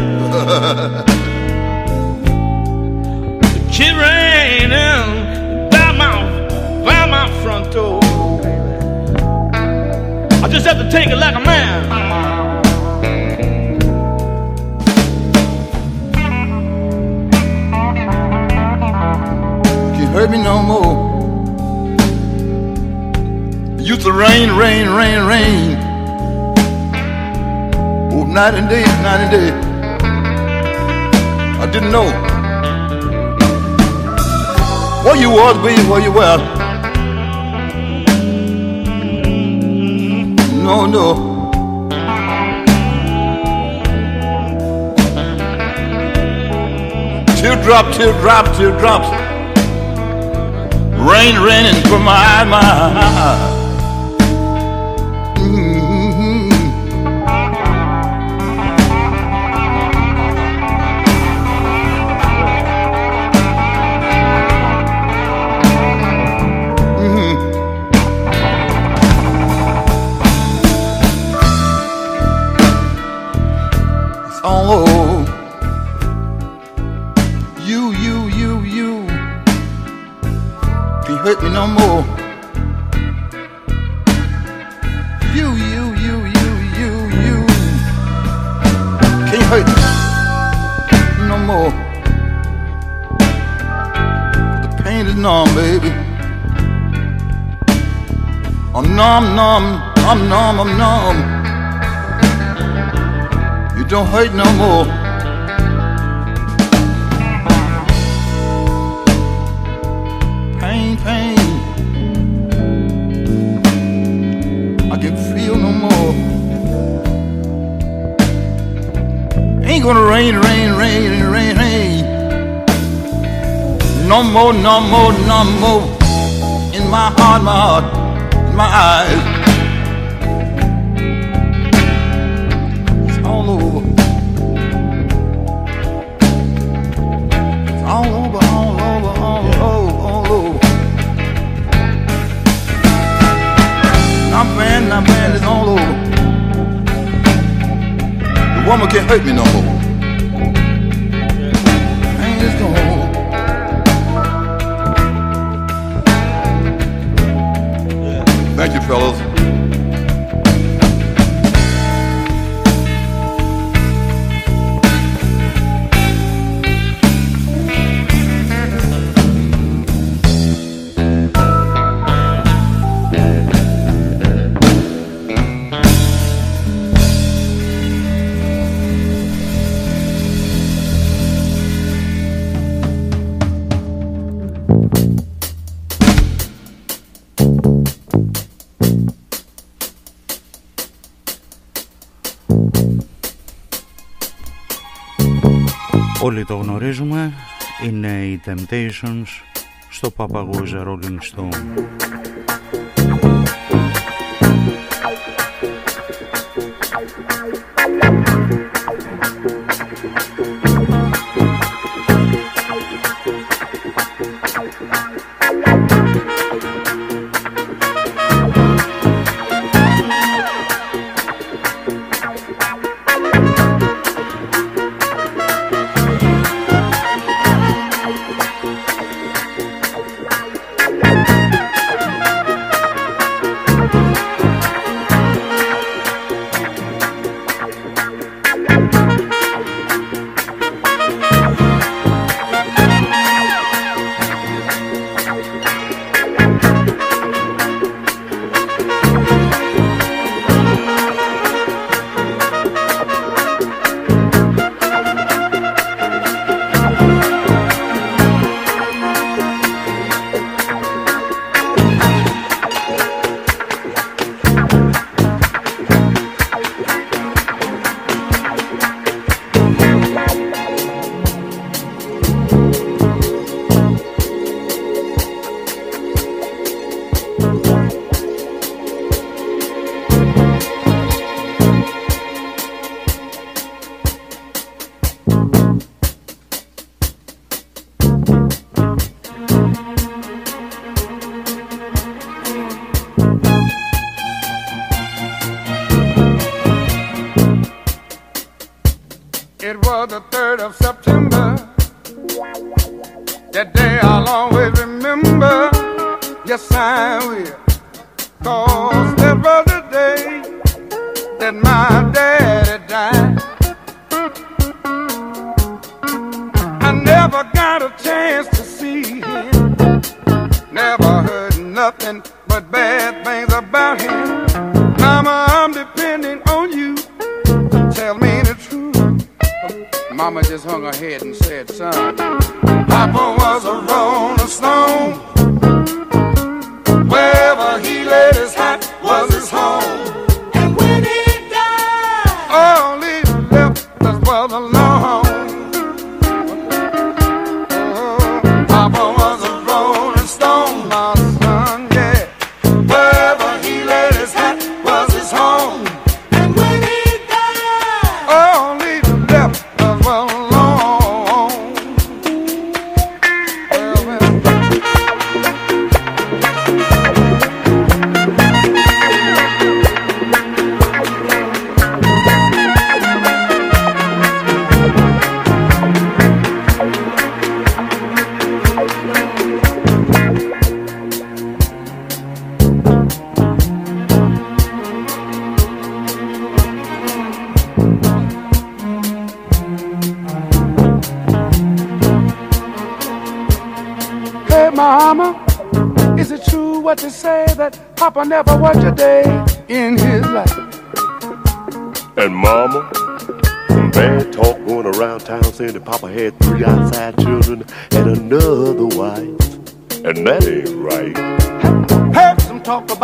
E: it keeps raining by my, by my front door. I just have to take it like a man.
M: Can't hurt me no more. Used to rain, rain, rain, rain. Oh, night and day, night and day. I didn't know. Where you was, baby, where you were. No, no. Teardrop, teardrop, teardrops. Rain raining from my my eye. numb, I'm numb, I'm numb. You don't hurt no more. Pain, pain. I can feel no more. Ain't gonna rain, rain, rain, rain, rain. No more, no more, no more. In my heart, my heart my eyes. hurt me no more.
N: Όλοι το γνωρίζουμε. Είναι οι Temptations Στο παπαγούζα Rolling Stone.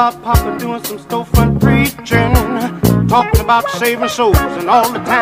O: about Papa
H: doing some storefront preaching, talking about saving souls and all the time.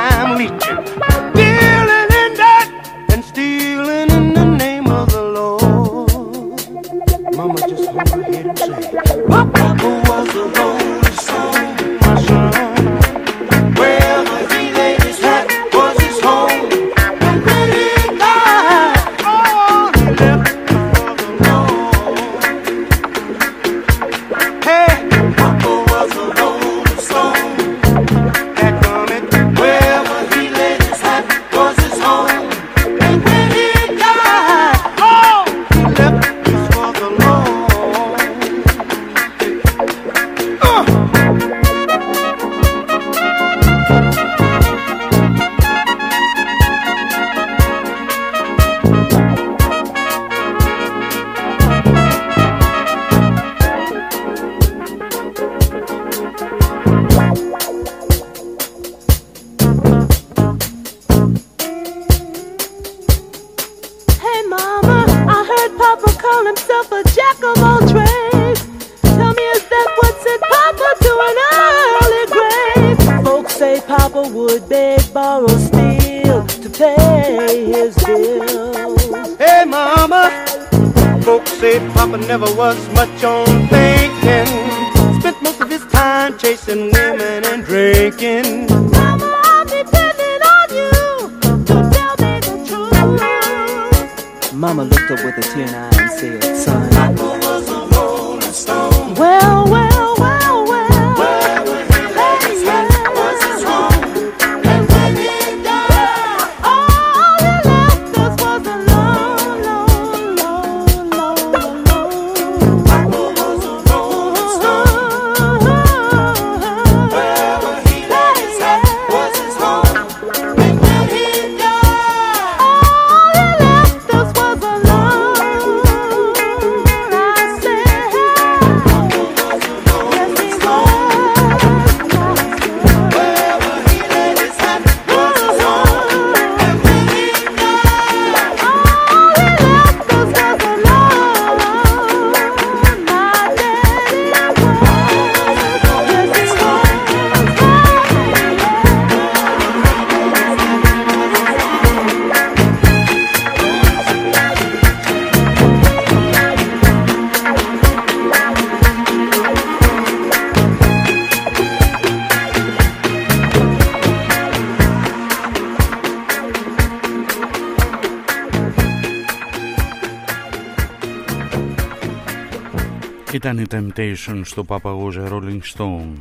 C: ήταν η Temptation στο Παπαγόζα Rolling Stone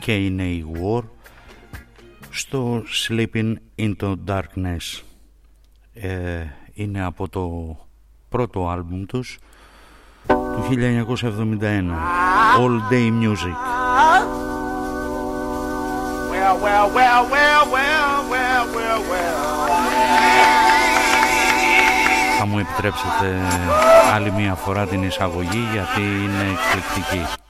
C: και είναι η War στο Sleeping in the Darkness. Ε, είναι από το πρώτο άλμπουμ τους του 1971, All Day Music. Θα μου επιτρέψετε άλλη μια φορά την εισαγωγή γιατί είναι εκπληκτική.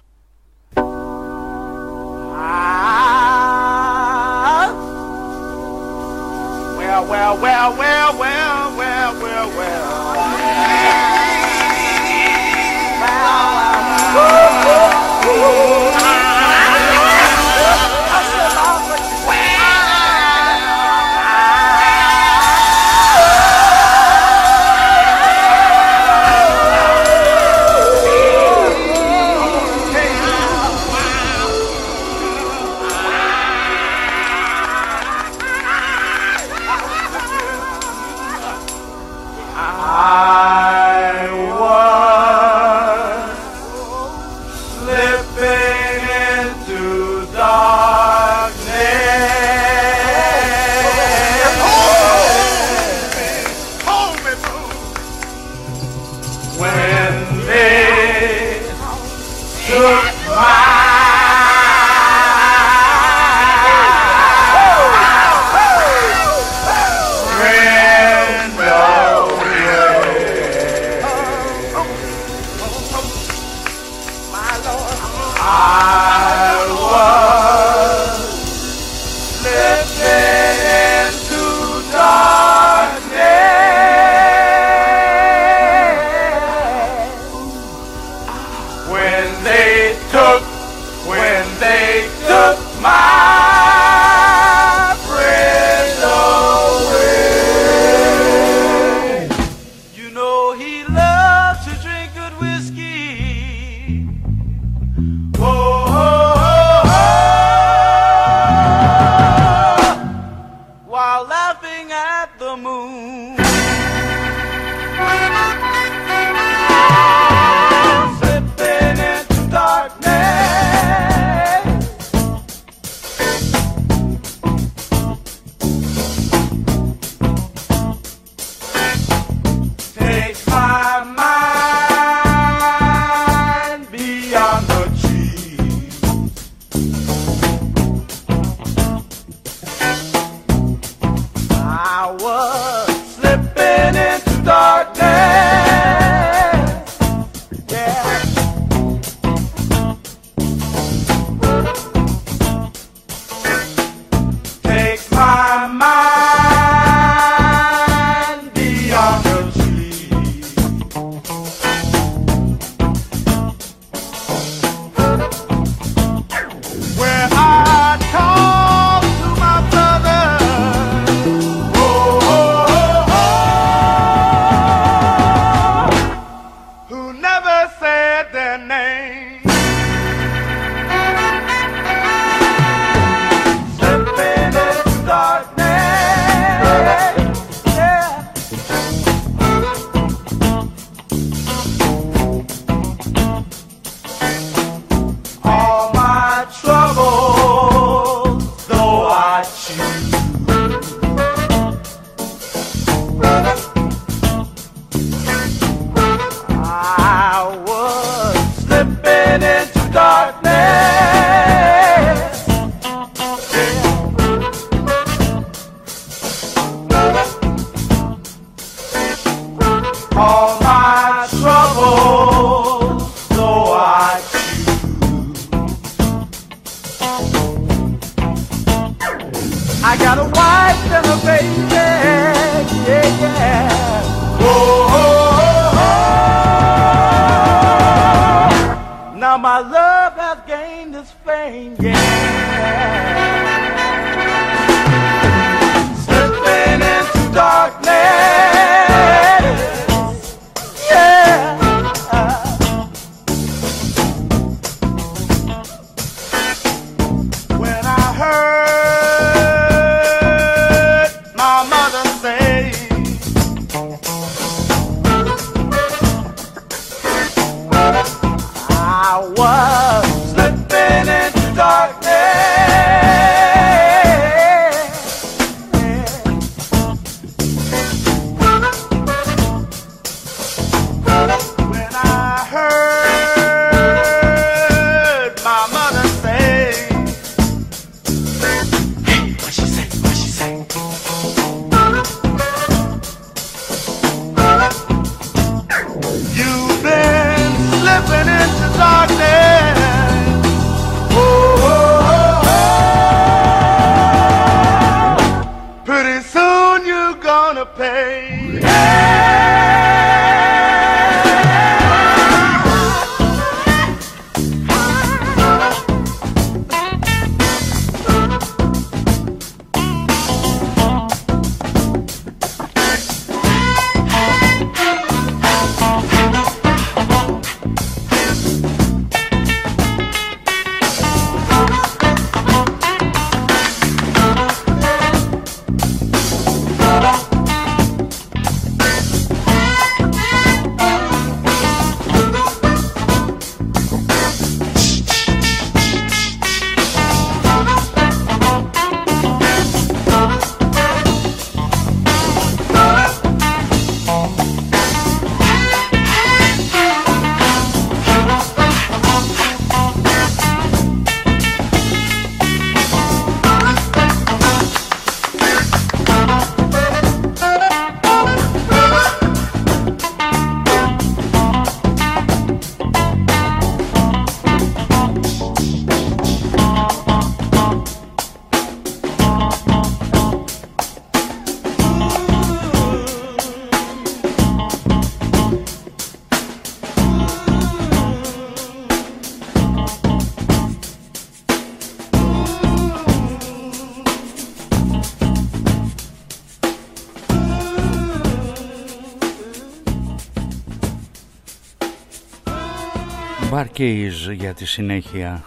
C: Barcase για τη συνέχεια.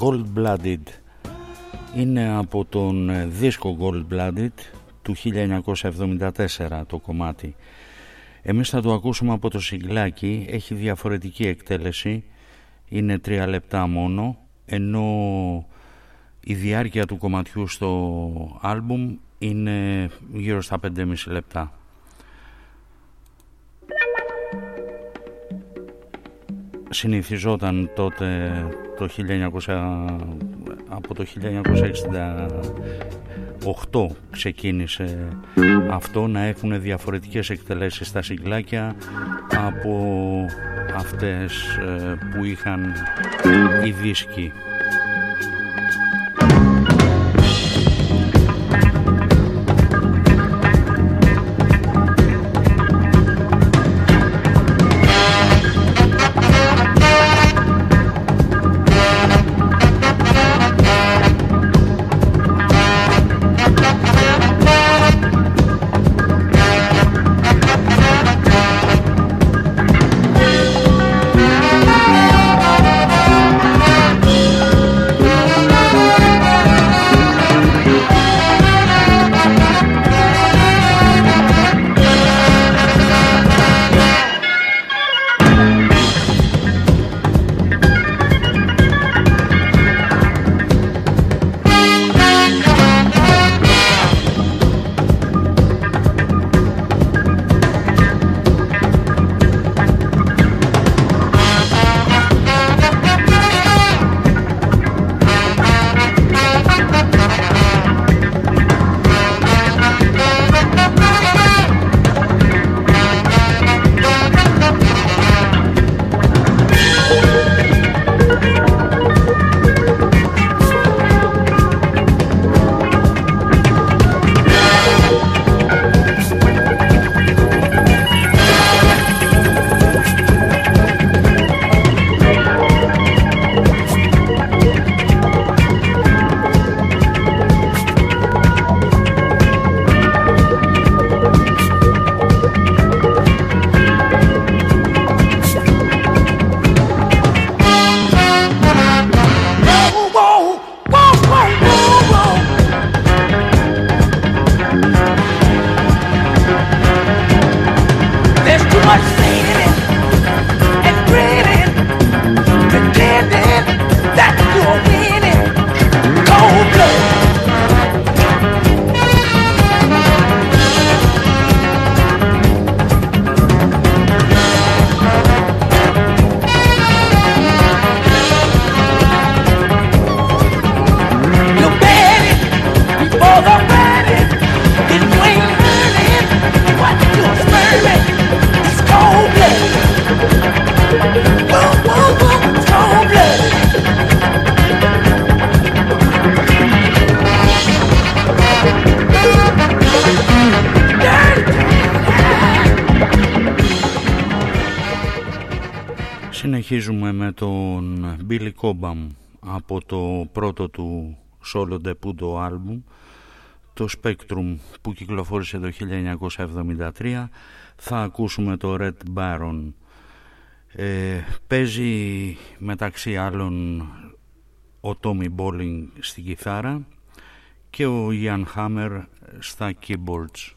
C: Gold Blooded είναι από τον δίσκο Gold Blooded του 1974 το κομμάτι. Εμείς θα το ακούσουμε από το συγκλάκι. Έχει διαφορετική εκτέλεση. Είναι τρία λεπτά μόνο. Ενώ η διάρκεια του κομματιού στο άλμπουμ είναι γύρω στα 5,5 λεπτά συνηθιζόταν τότε το 1900, από το 1968 ξεκίνησε αυτό να έχουν διαφορετικές εκτελέσεις στα συγκλάκια από αυτές ε, που είχαν οι δίσκοι. Billy Cobham από το πρώτο του solo debut album το Spectrum που κυκλοφόρησε το 1973 θα ακούσουμε το Red Baron. Ε, παίζει μεταξύ άλλων ο Tommy Bolling στην κιθάρα και ο Ian Hammer στα keyboards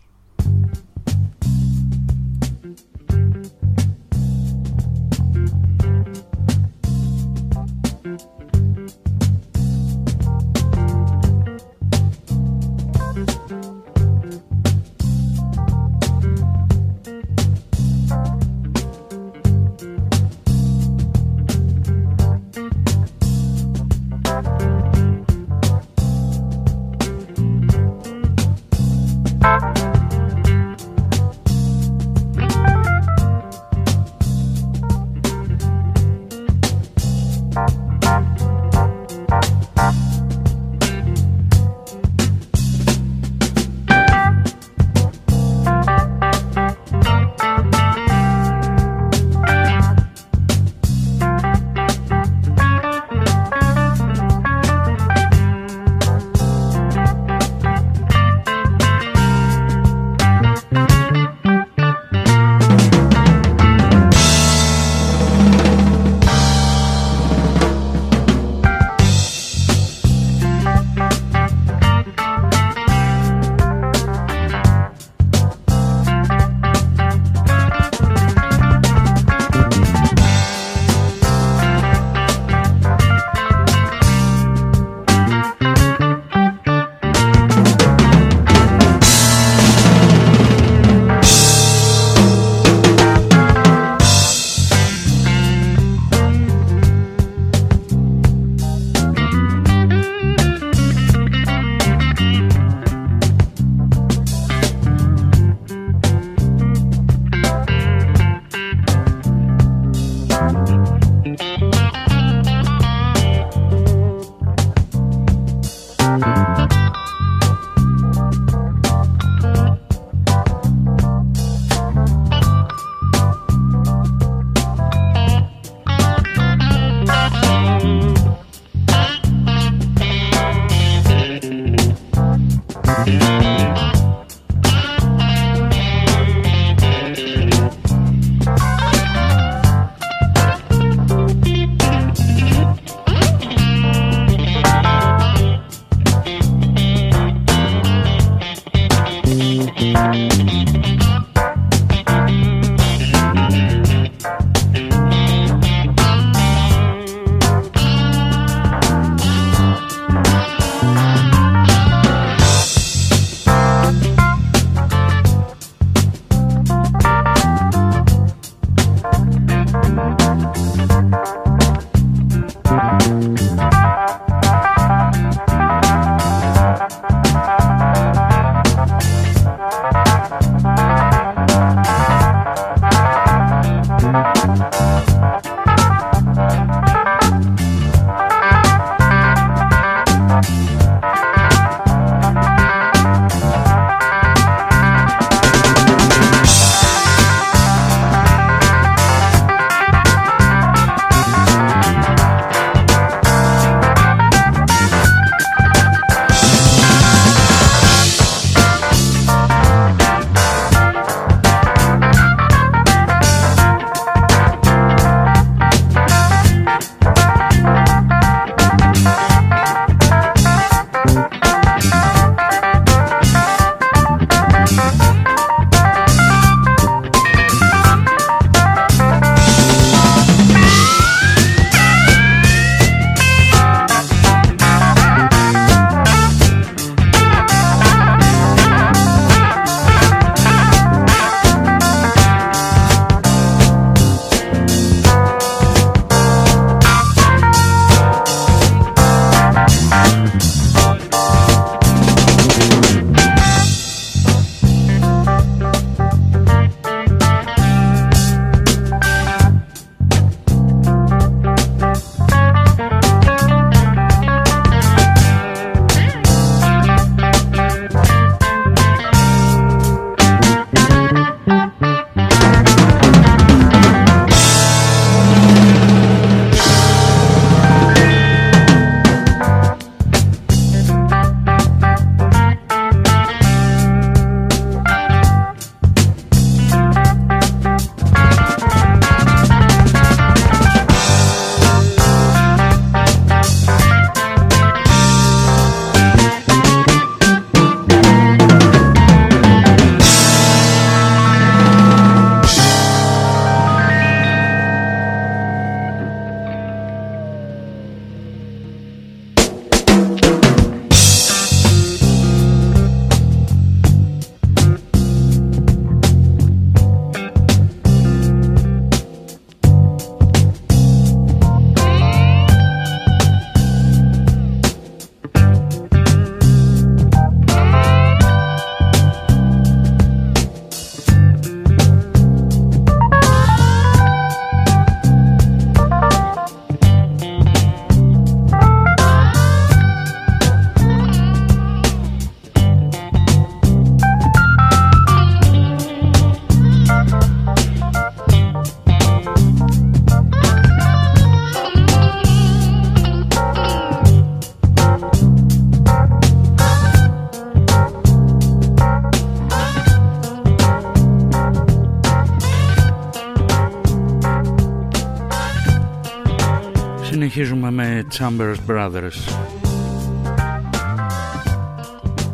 C: με Chambers Brothers.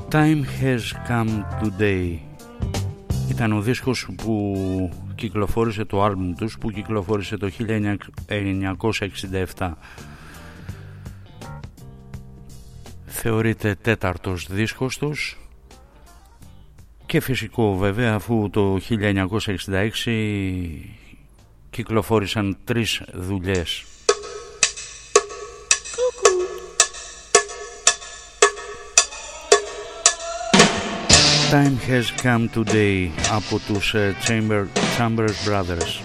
C: Time has come today. Ήταν ο δίσκος που κυκλοφόρησε το άλμπουμ τους που κυκλοφόρησε το 1967. Θεωρείται τέταρτος δίσκος τους και φυσικό βέβαια αφού το 1966 κυκλοφόρησαν τρεις δουλειές. time has come today, Apotus uh, Chamber, Chambers Brothers.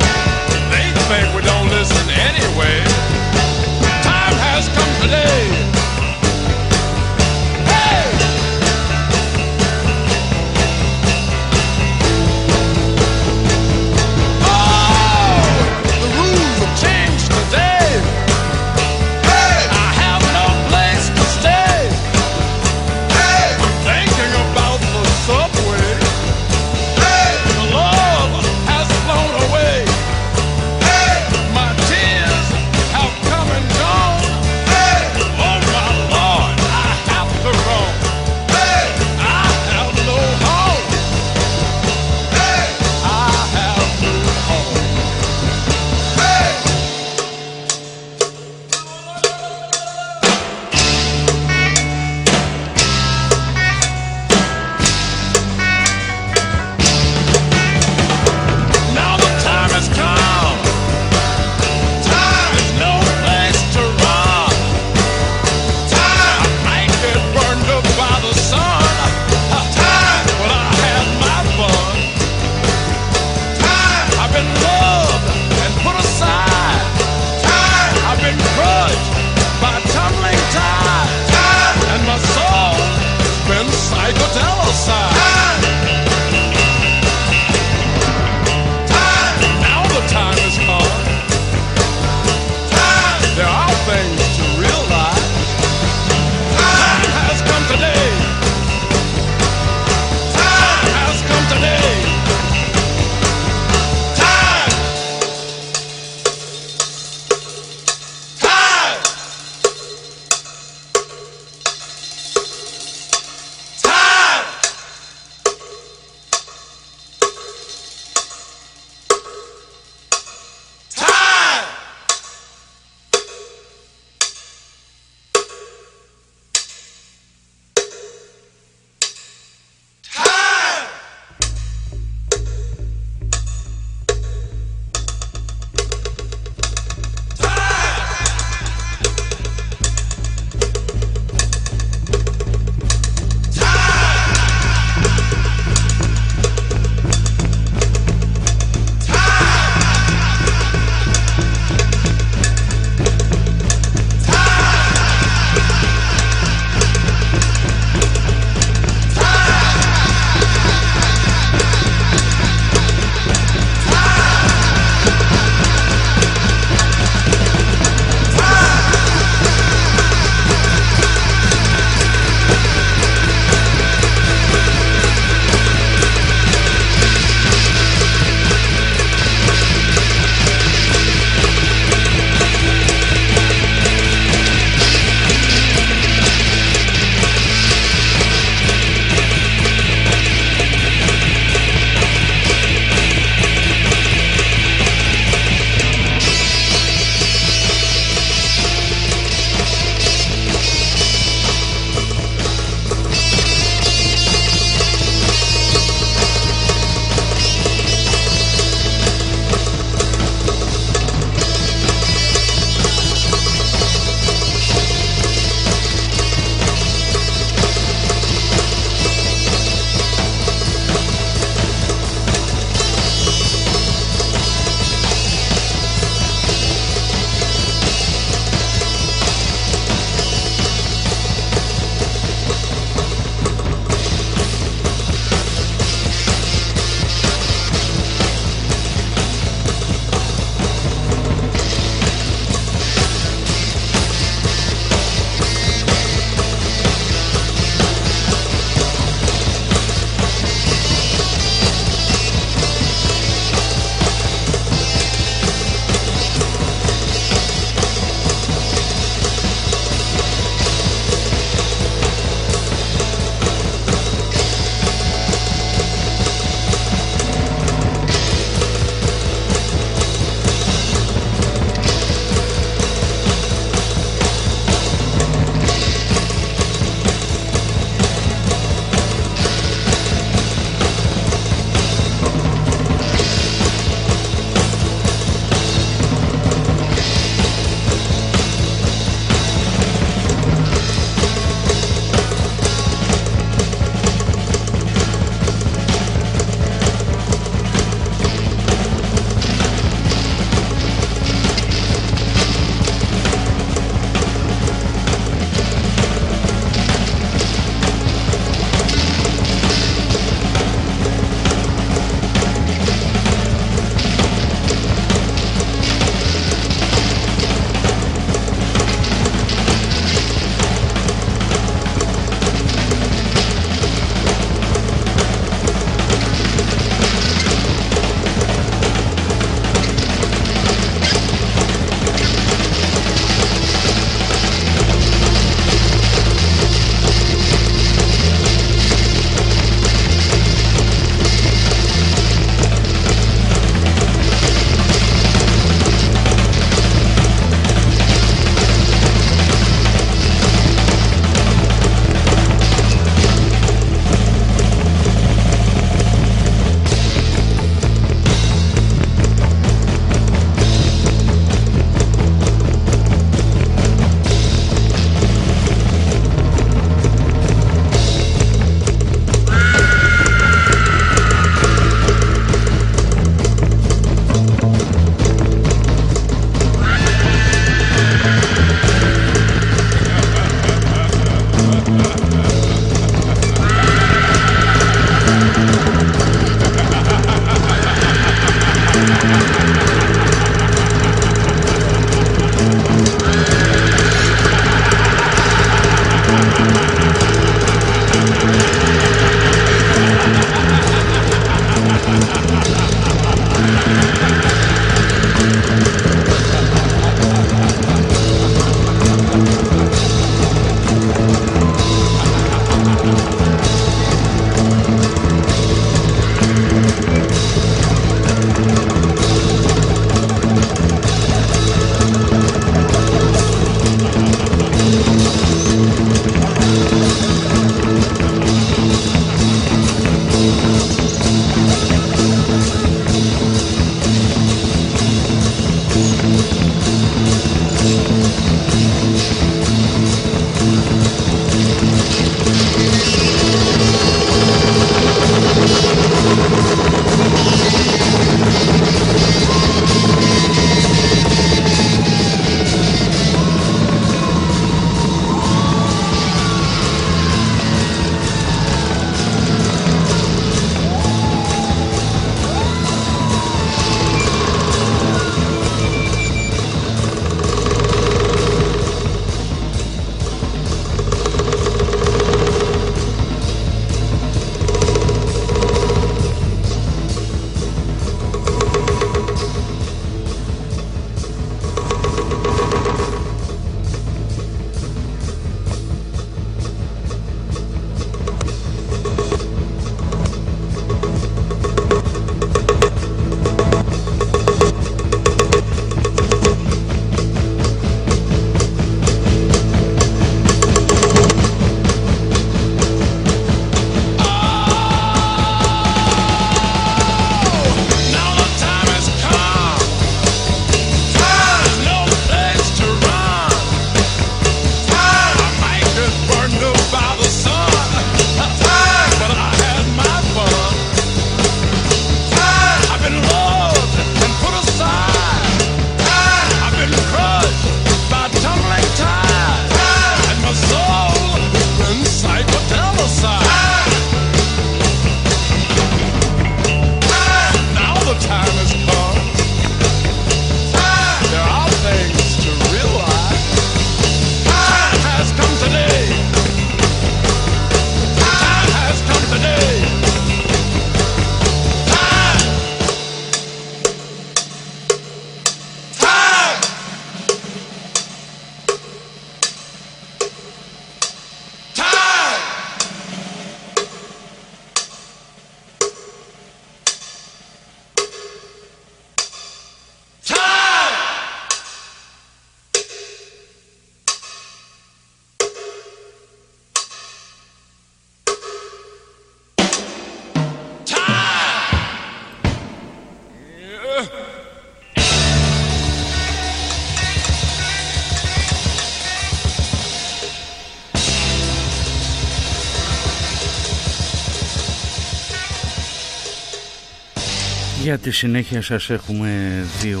C: Για τη συνέχεια σας έχουμε δύο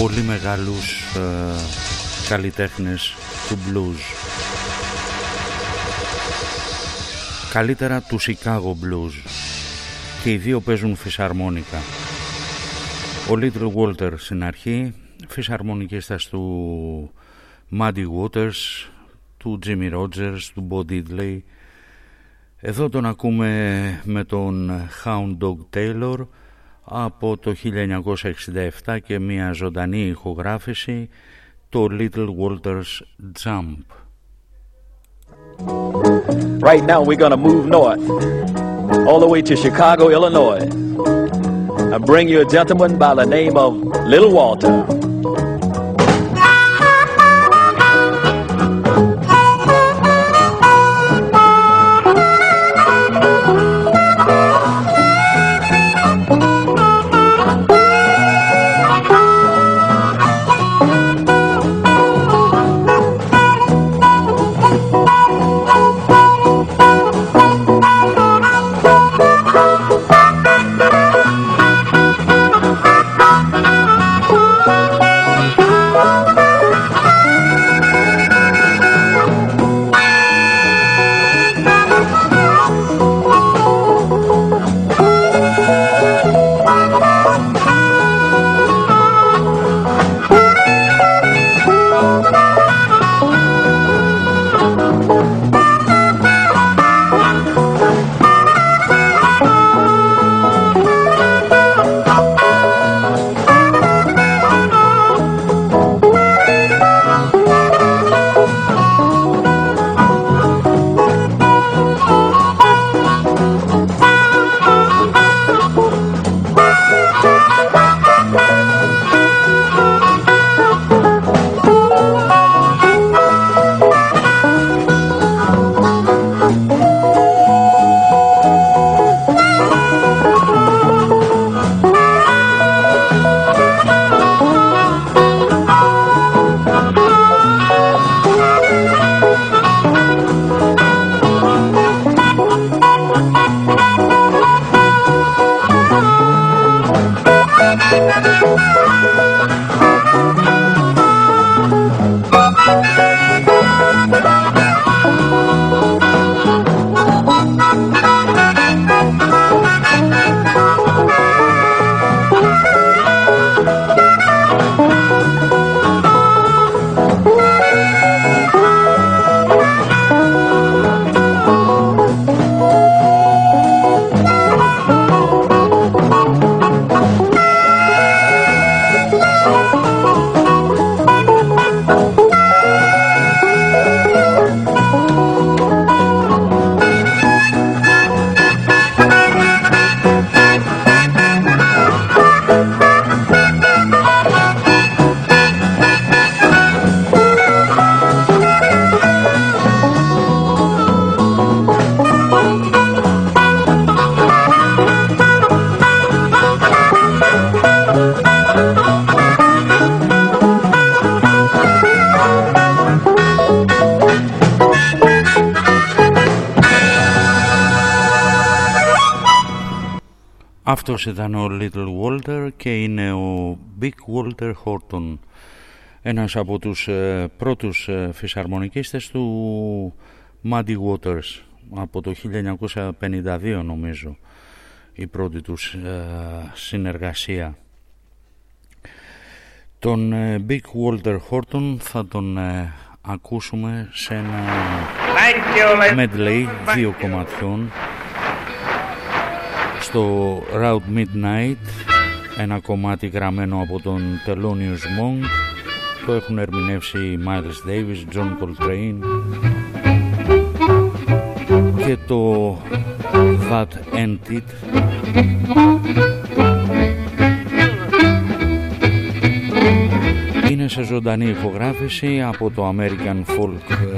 C: πολύ μεγάλους ε, καλλιτέχνες του blues. Καλύτερα του Chicago Blues και οι δύο παίζουν φυσαρμόνικα. Ο Little Walter στην αρχή, φυσαρμονικίστας του Muddy Waters, του Jimmy Rogers, του Bo Diddley. Εδώ τον ακούμε με τον Hound Dog Taylor από το 1967 και μια ζωντανή ηχογράφηση το Little Walters Jump.
P: Right now, we're going to move north, all the way to Chicago, Illinois, and bring you a gentleman by the name of Little Walter.
C: Αυτός ήταν ο Little Walter και είναι ο Big Walter Horton. Ένας από τους ε, πρώτους ε, φυσαρμονικίστες του Muddy Waters από το 1952 νομίζω η πρώτη τους ε, συνεργασία. Τον ε, Big Walter Horton θα τον ε, ακούσουμε σε ένα medley δύο κομματιών στο Route Midnight ένα κομμάτι γραμμένο από τον Thelonious Monk. Το έχουν ερμηνεύσει Miles Davis, John Coltrane και το That End It. Είναι σε ζωντανή ηχογράφηση από το American Folk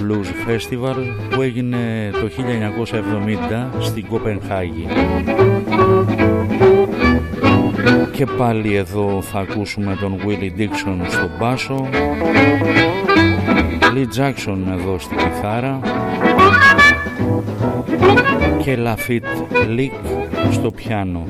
C: Blues Festival που έγινε το 1970 στην Κοπενχάγη. Και πάλι εδώ θα ακούσουμε τον Willie Dixon στο μπάσο, Lee Jackson εδώ στην κιθάρα και Lafitte Lick στο πιάνο.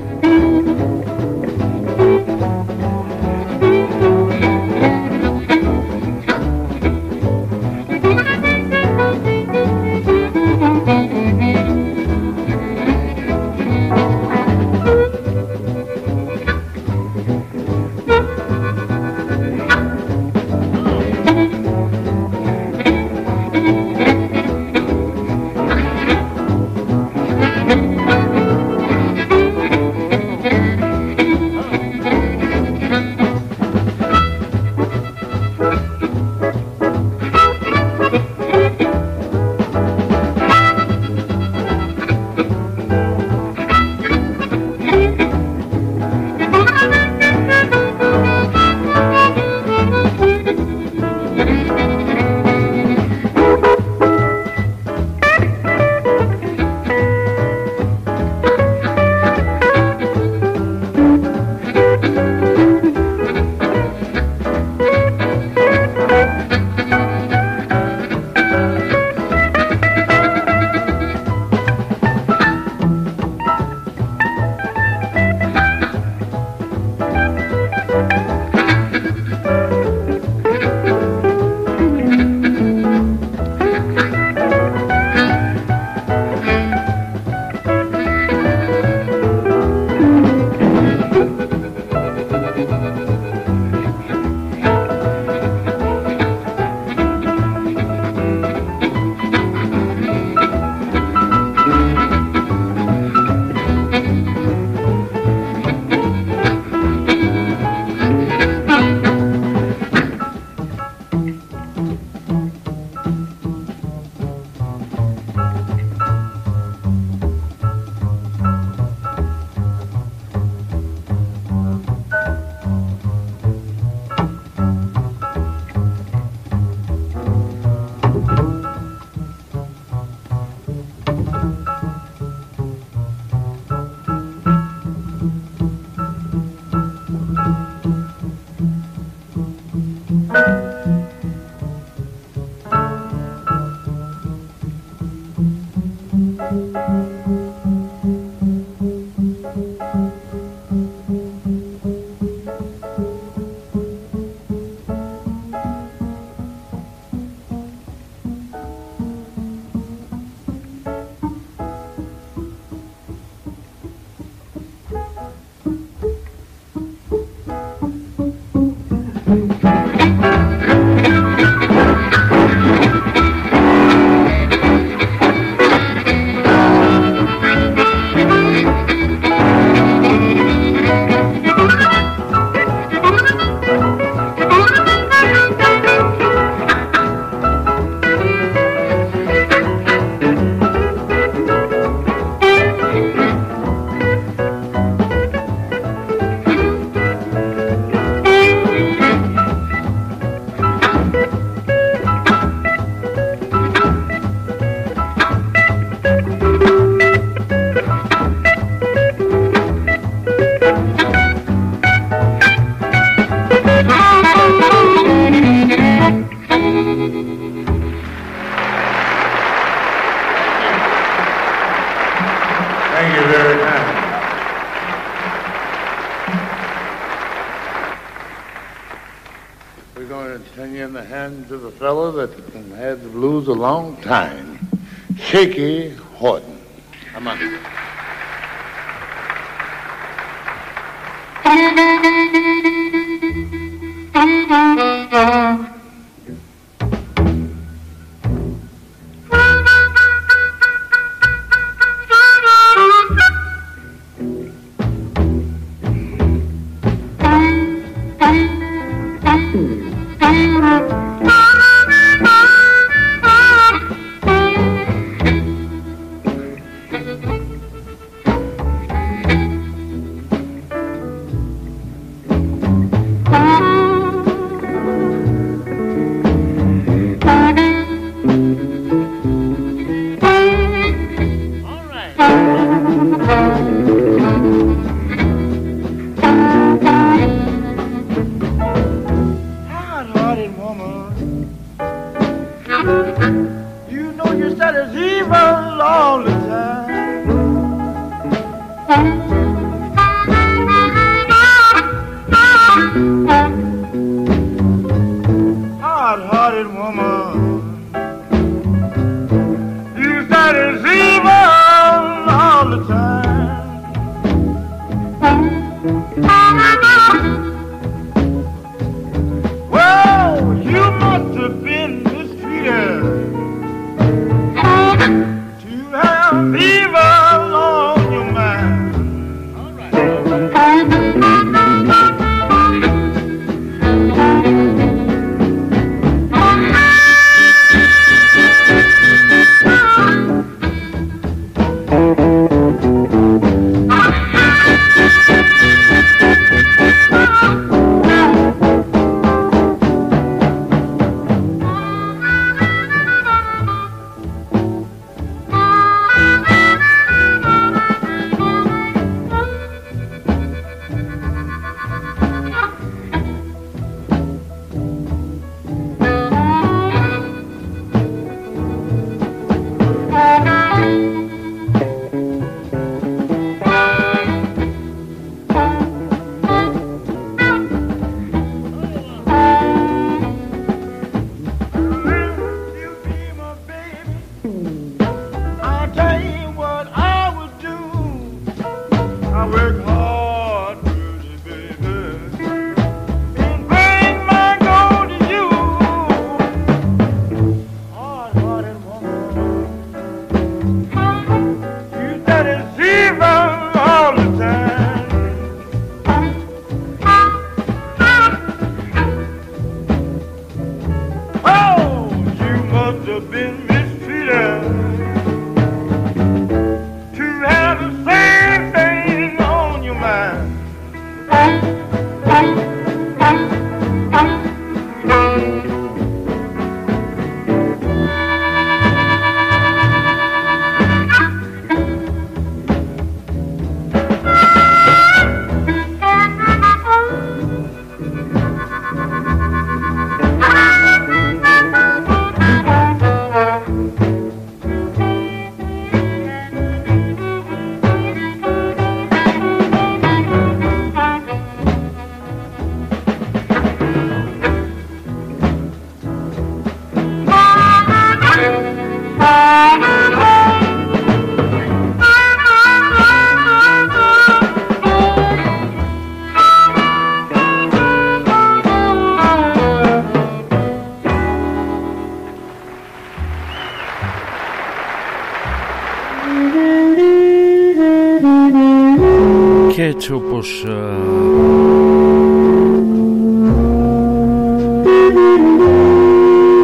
C: έτσι όπως ε,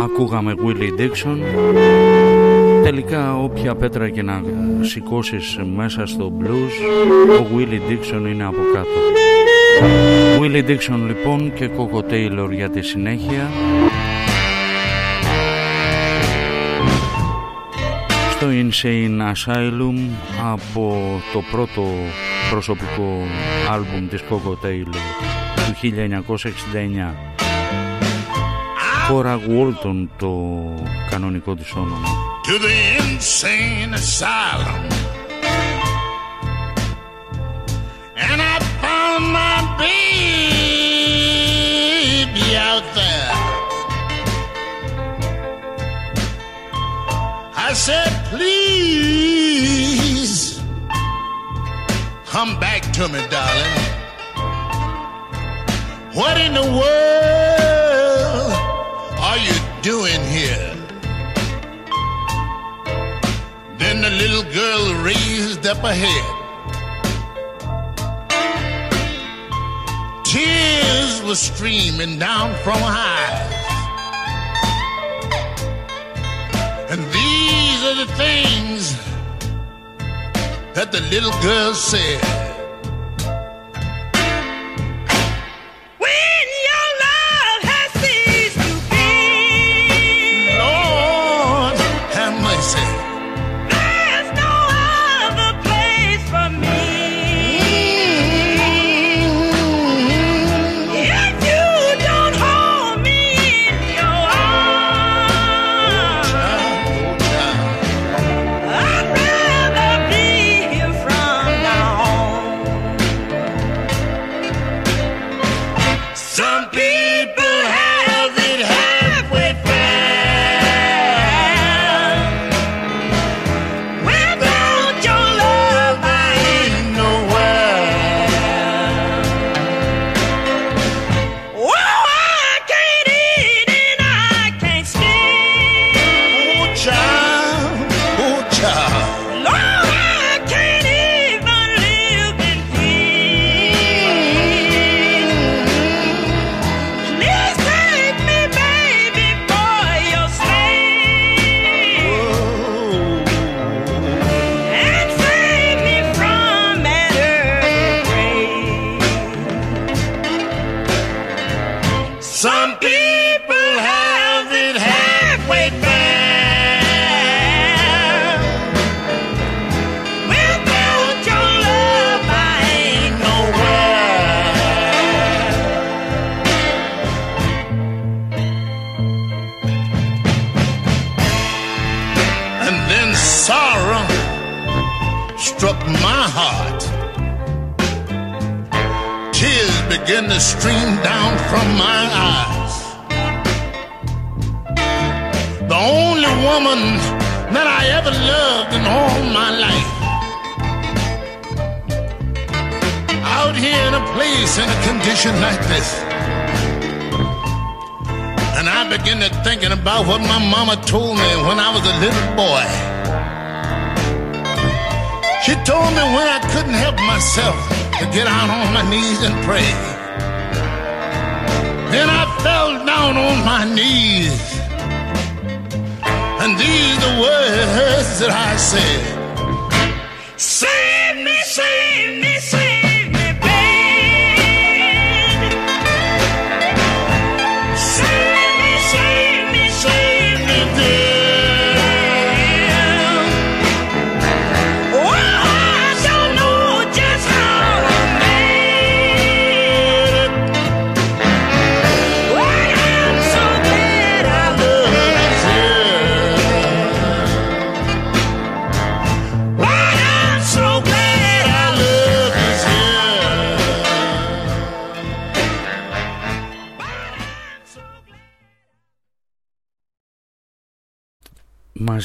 C: ακούγαμε Willie Dixon τελικά όποια πέτρα και να σηκώσεις μέσα στο blues ο Willie Dixon είναι από κάτω. Willie Dixon λοιπόν και Coco Taylor για τη συνέχεια. Στο Insane Asylum από το πρώτο προσωπικό άλμπουμ της Coco Taylor του 1969. Χώρα Walton το κανονικό της όνομα.
L: To the. said.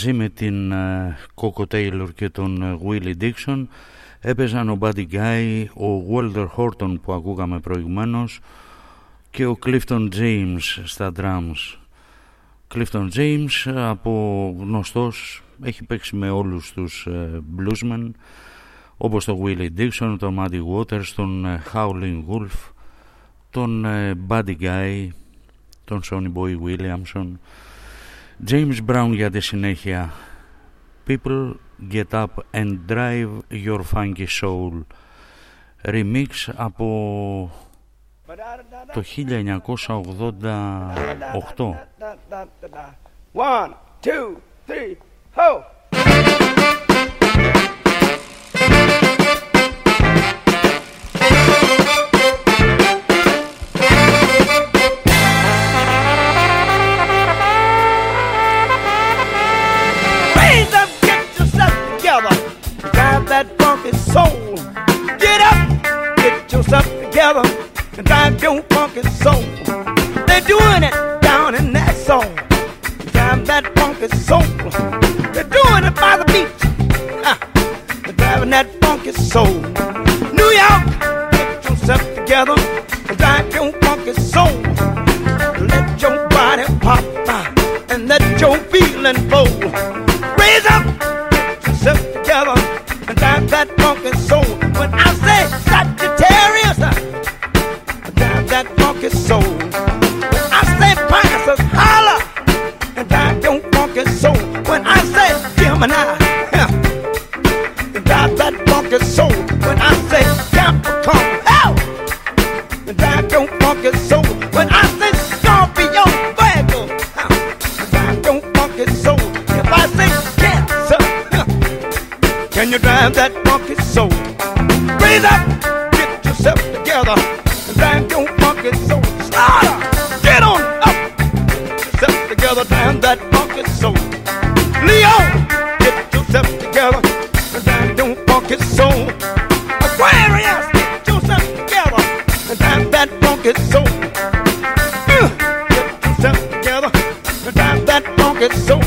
C: Μαζί με την ε, Coco Taylor και τον ε, Willie Dixon έπαιζαν ο Buddy Guy, ο Walter Horton που ακούγαμε προηγουμένως και ο Clifton James στα drums. Clifton James από γνωστός έχει παίξει με όλους τους ε, bluesmen όπως τον Willie Dixon, τον Muddy Waters, τον ε, Howlin' Wolf, τον ε, Buddy Guy, τον Sonny Boy Williamson James Brown για τη συνέχεια People get up and drive your funky soul Remix από το 1988
Q: One, two, three, ho! That funky soul. Get up, get yourself together, and drive your funky soul. They're doing it down in that soul. Drive that funky soul. They're doing it by the beach. Ha. They're driving that funky soul. New York, get yourself together, and drive your funky soul. Let your body pop uh, and let your feeling flow. Raise up, that funky soul. When I say Sagittarius, uh, drive that funky soul. When I say Pisces, holla, and drive your funky soul. When I say Gemini, yeah, drive that funky soul. When I say Capricorn, can you drive that funky soul? Raise up, get yourself together, and drive your funky soul. Slaughter, get on up, get yourself together, drive that funky soul. Leo, get yourself together, and drive your funky soul. Aquarius, get yourself together, and drive that funky soul. Uh, Get yourself together, and drive that funky soul.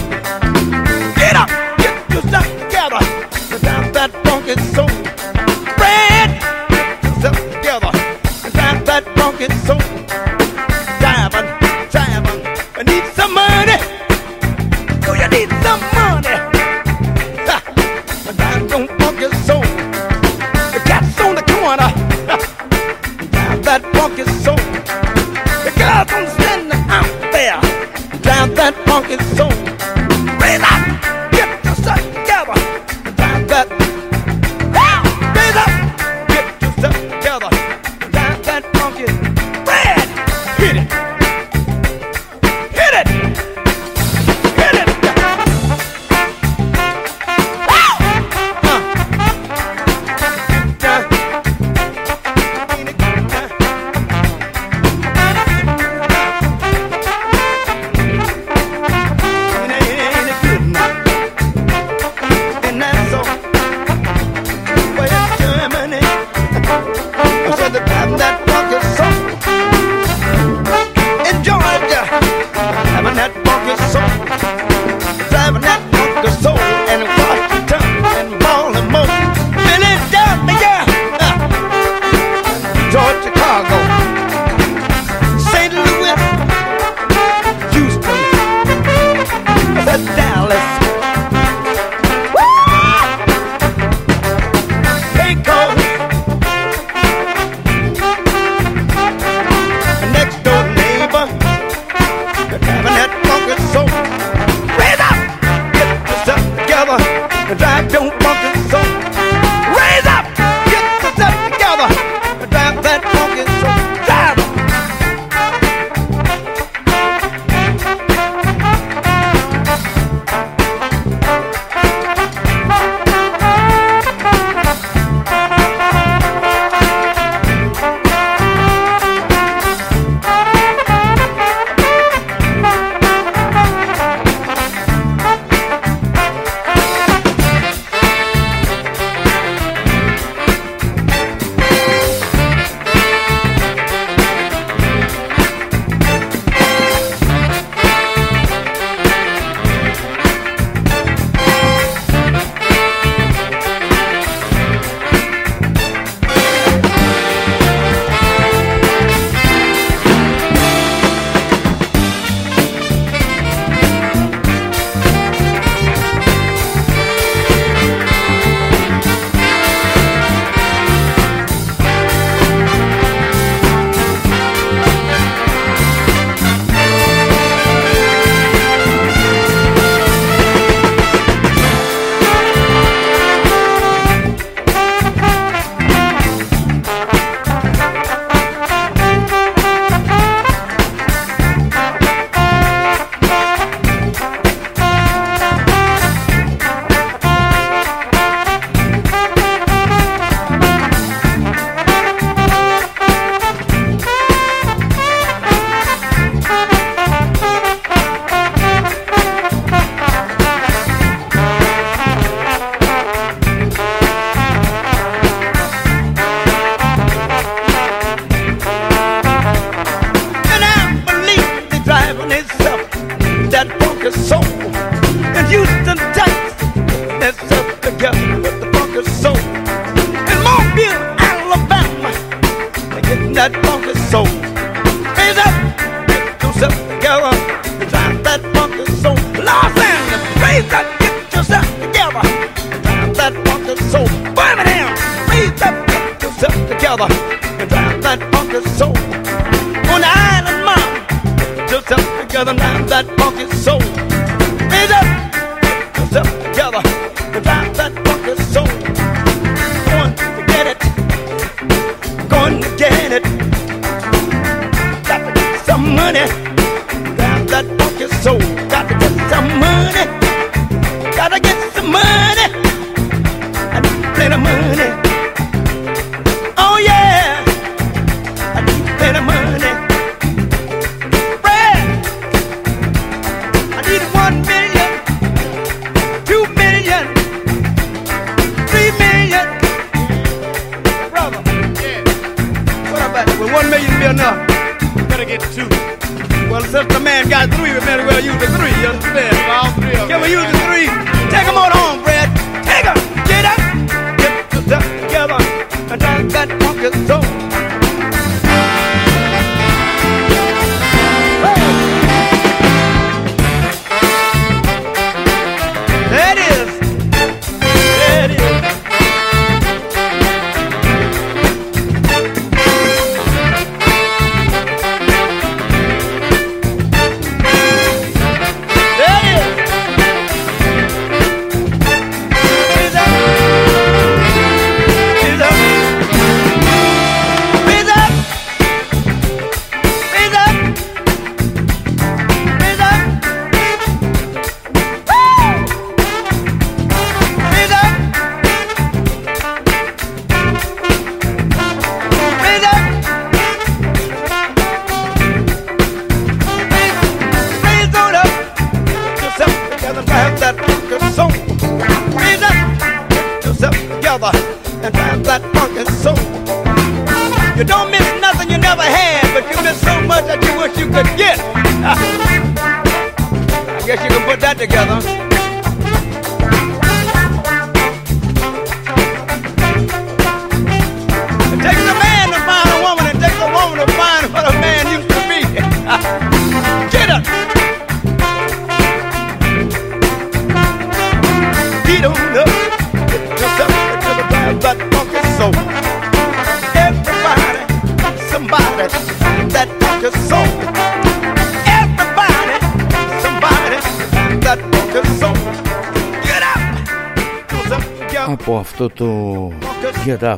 F: Get Up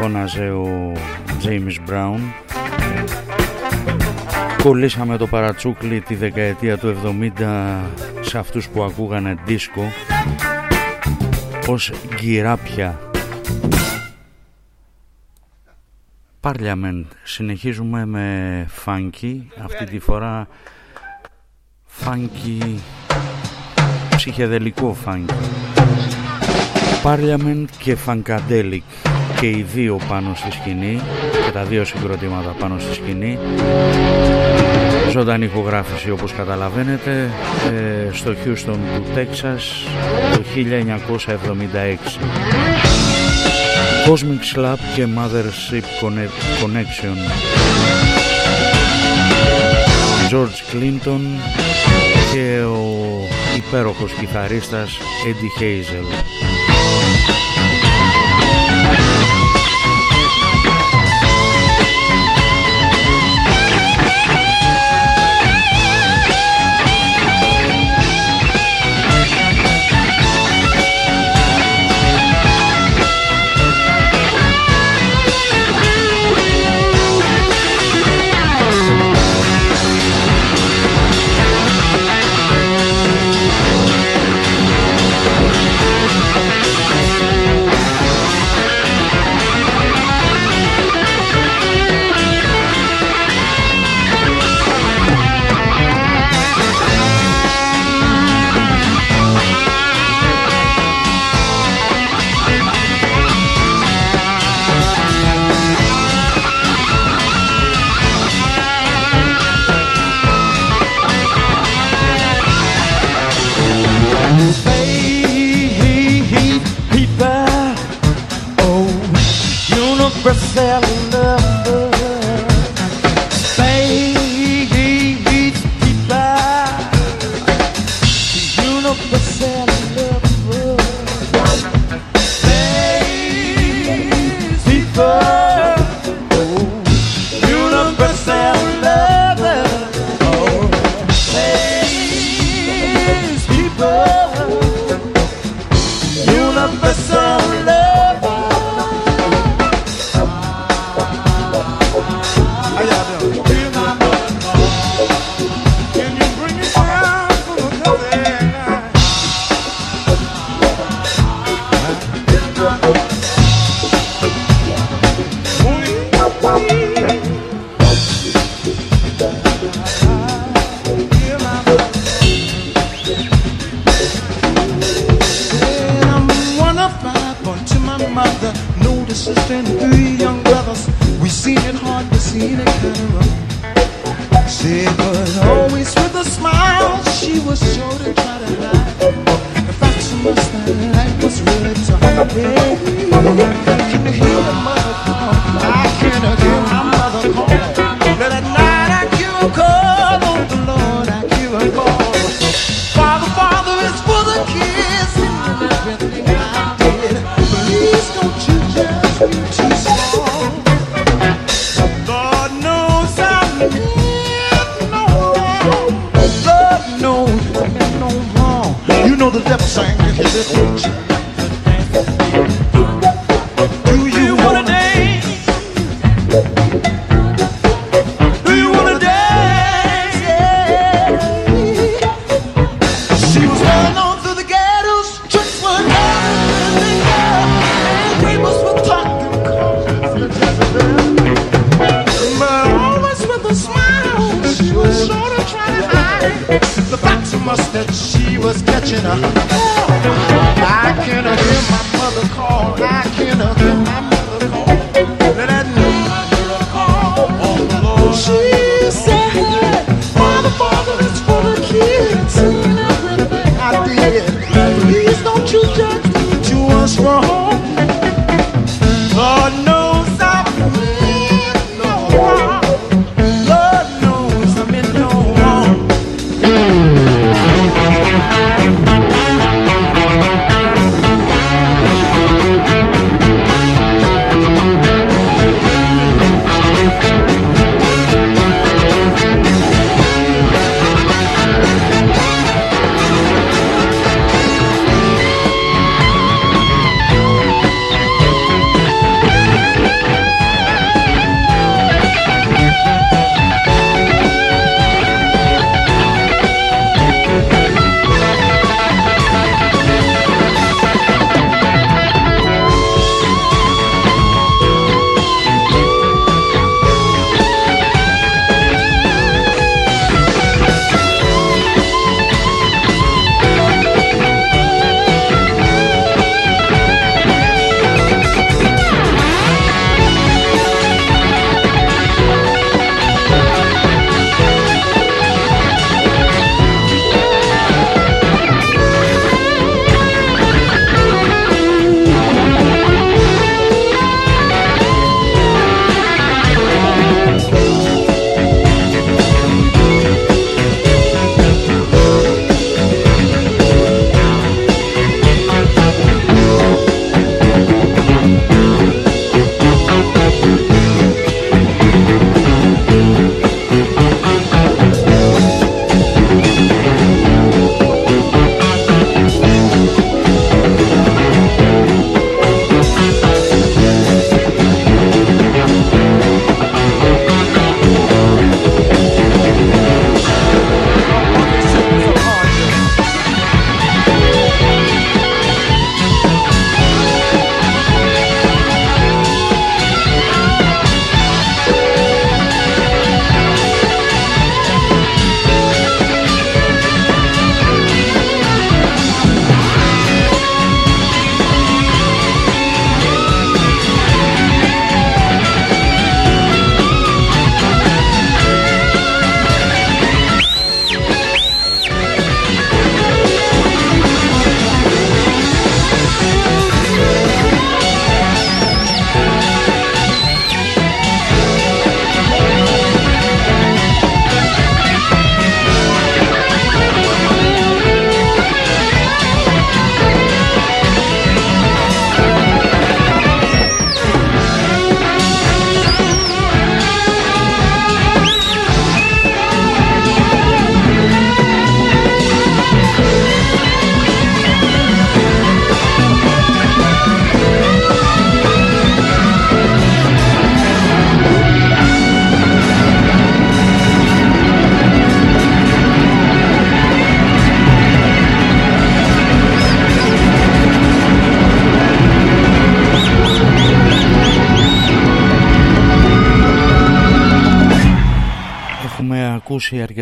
F: φώναζε ο James Brown. Κολλήσαμε το παρατσούκλι τη δεκαετία του 70 σε αυτούς που ακούγανε δίσκο ως γκυράπια Parliament. Συνεχίζουμε με funky. Αυτή τη φορά funky ψυχεδελικό funky Parliament και Funkadelic και οι δύο πάνω στη σκηνή και τα δύο συγκροτήματα πάνω στη σκηνή. Ζωντανή ηχογράφηση όπως καταλαβαίνετε ε, στο Houston του Texas το 1976 Cosmic Slap και Mothership Connection. George Clinton και ο υπέροχος κιθαρίστας Eddie Hazel
R: look for selling numbers.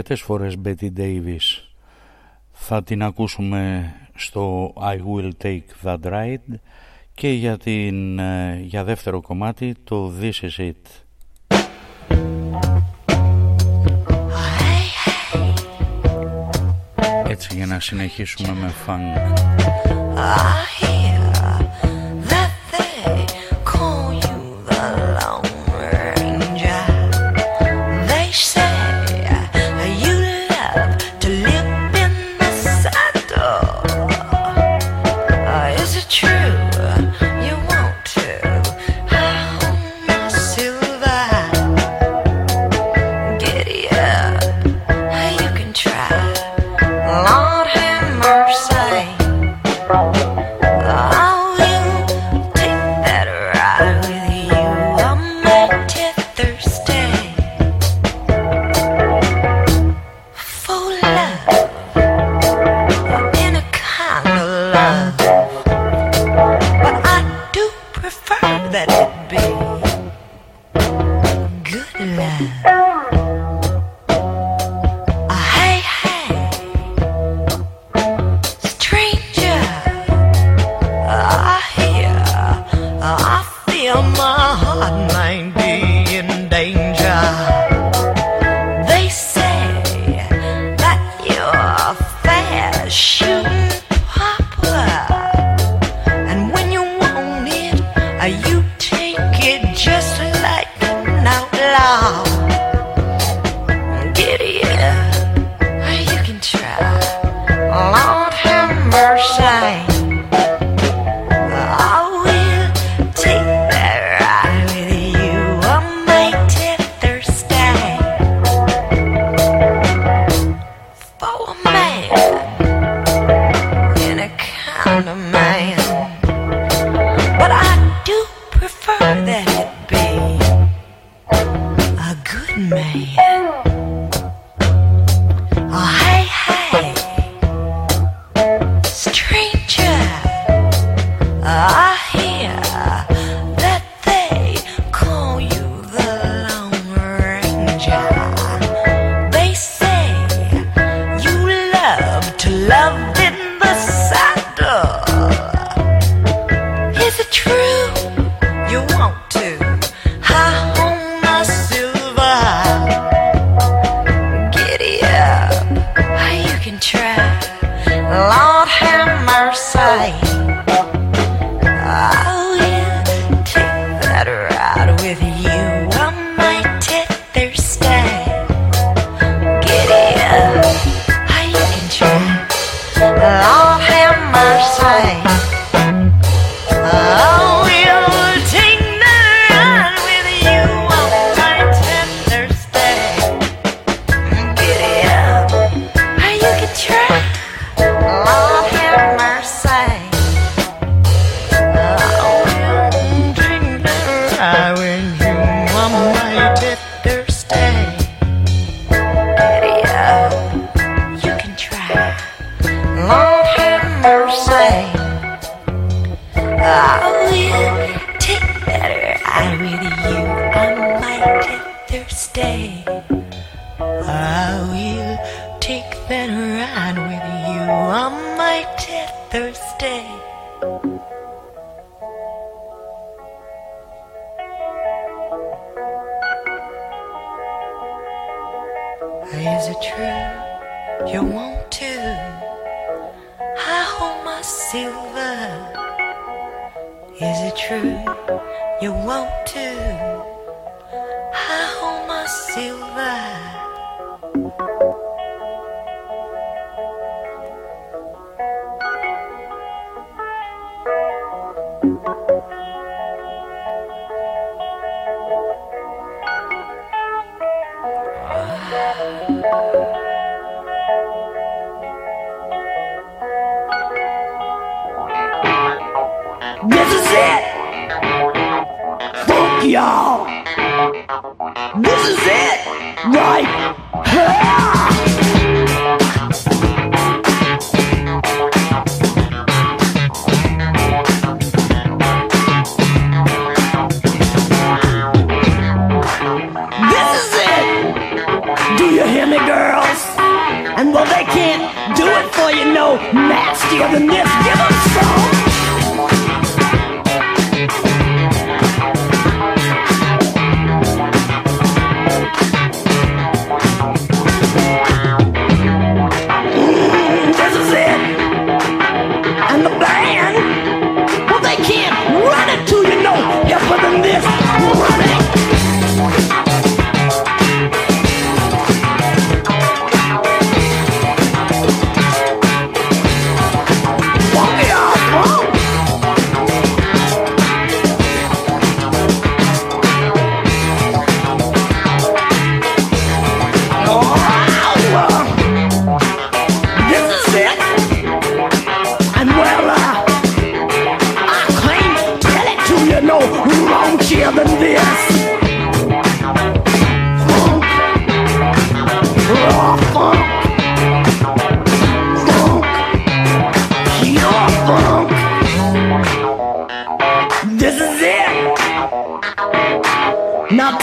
R: αρκετές φορές Betty Davis θα την ακούσουμε στο I Will Take That Ride και για, ε, για δεύτερο κομμάτι το This Is It. Έτσι για να συνεχίσουμε με funk.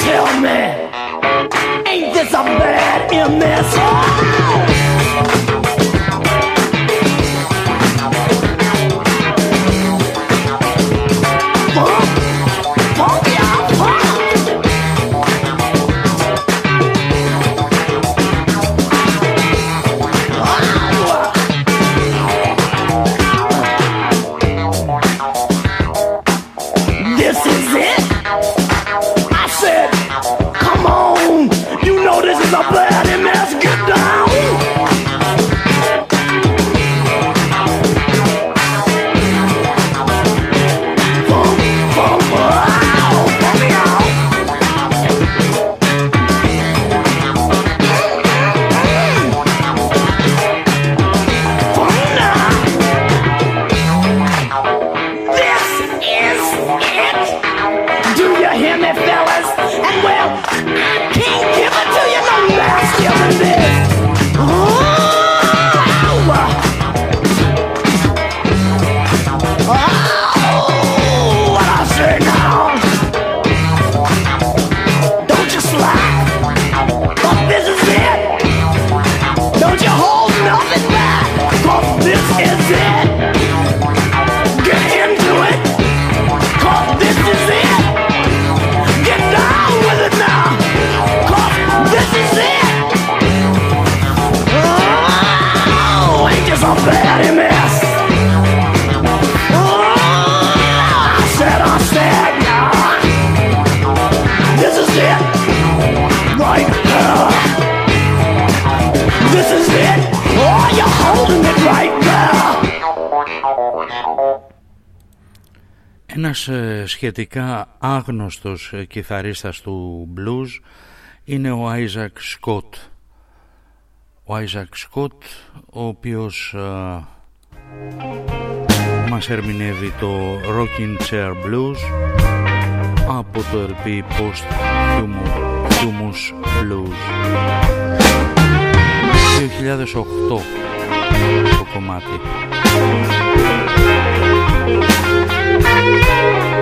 S: Tell me, ain't this a bad MS?
C: σχετικά άγνωστος κιθαρίστας του blues είναι ο Άιζακ Σκότ. Ο Άιζακ Σκότ ο οποίος α, μας ερμηνεύει το Rocking Chair Blues από το LP Post Humus Blues 2008 το κομμάτι
T: Thank
I: you.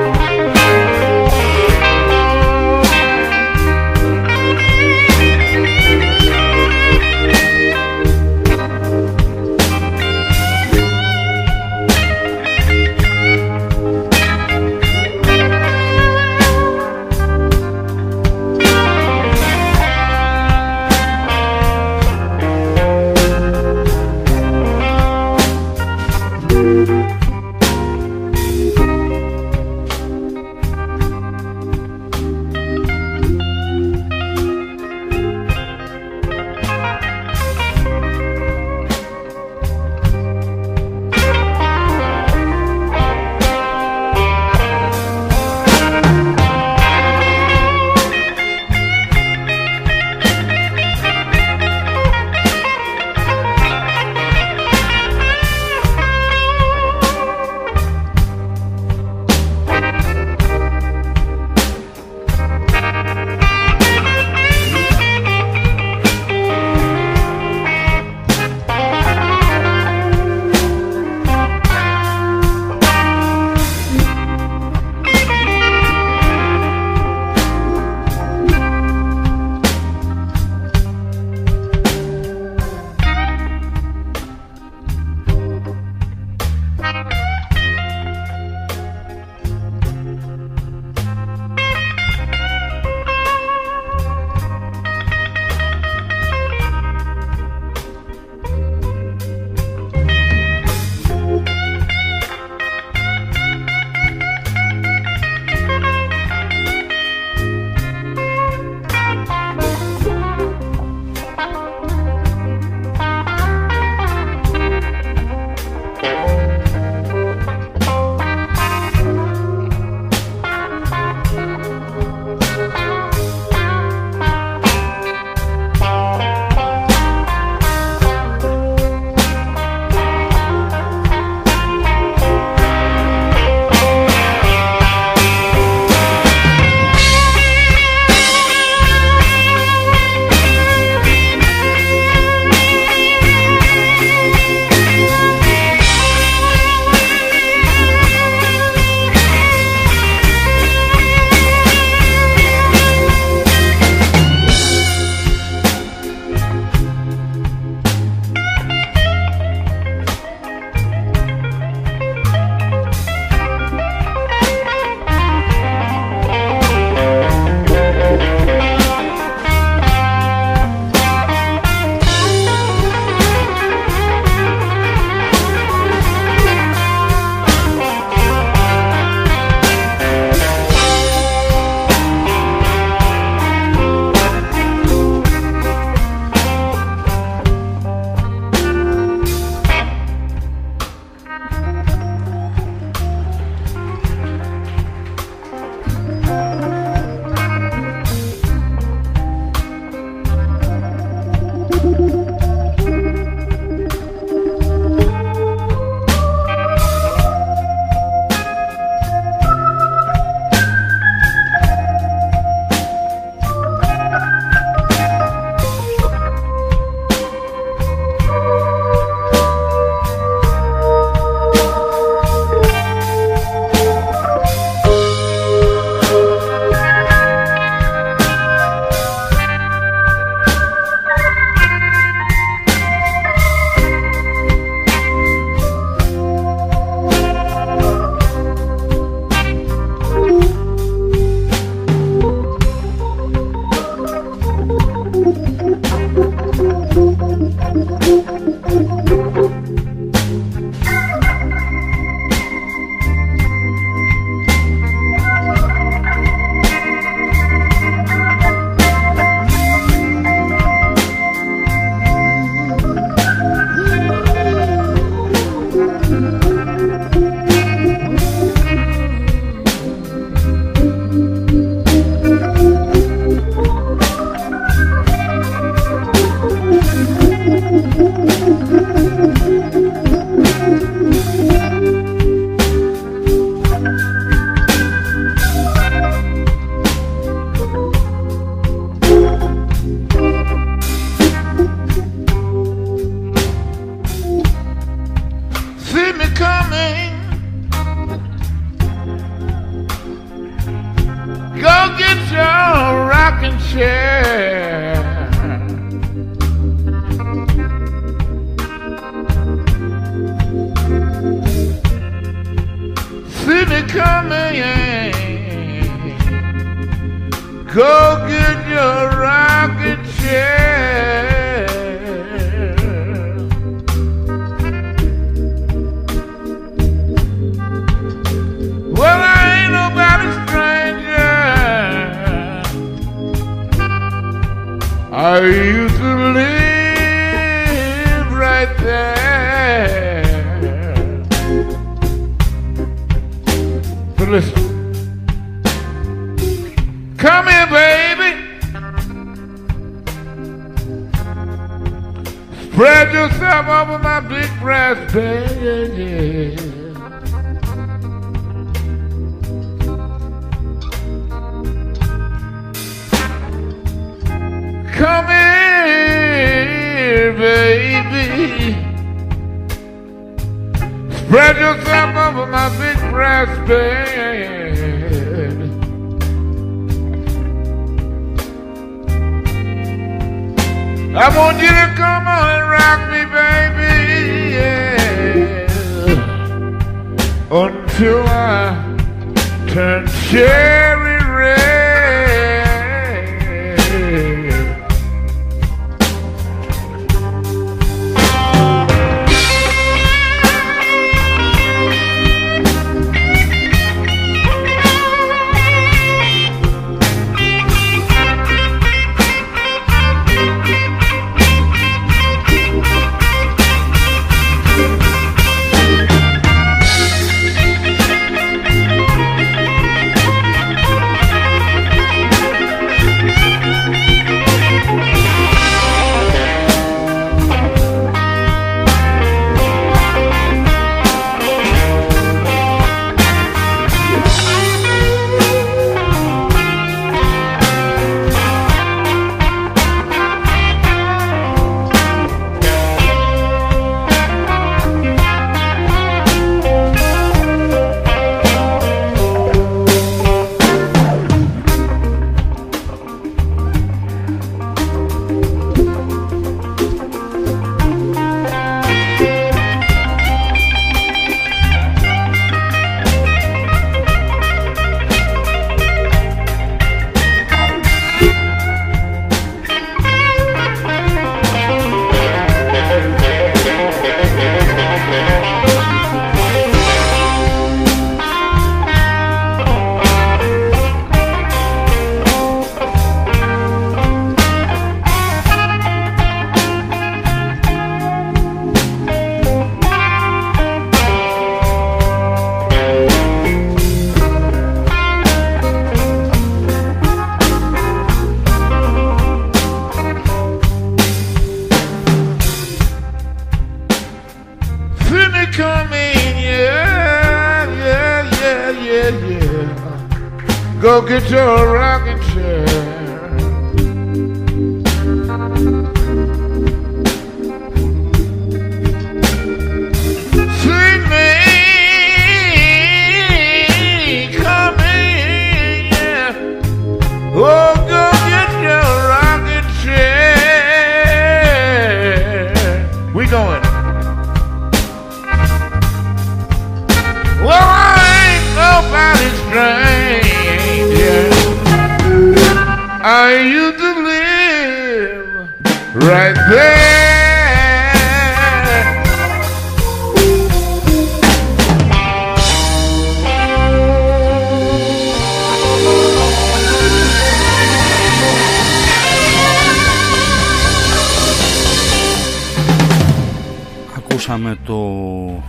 C: ακούσαμε το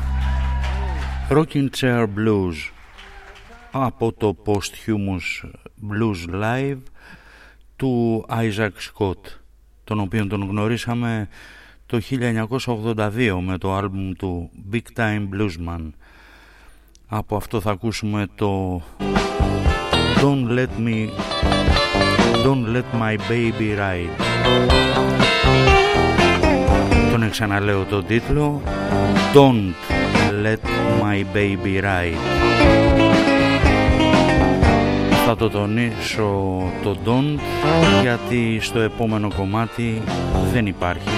C: Rocking Chair Blues από το Posthumous Blues Live του Isaac Scott τον οποίο τον γνωρίσαμε το 1982 με το άλμπουμ του Big Time Bluesman από αυτό θα ακούσουμε το Don't Let Me Don't Let My Baby Ride ξαναλέω τον τίτλο. Don't
I: Let My Baby Ride. Θα το τονίσω το Don't γιατί στο επόμενο κομμάτι δεν υπάρχει.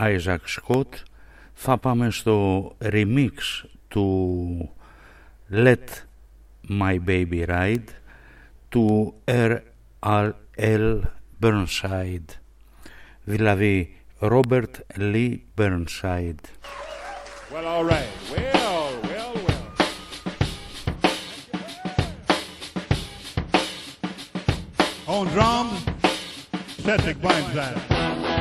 I: Isaac Scott θα πάμε στο remix του Let My Baby Ride του R.L. Burnside δηλαδή Robert Lee Burnside
U: Well, all right. Well, well, well. On drums, Cedric Blindside.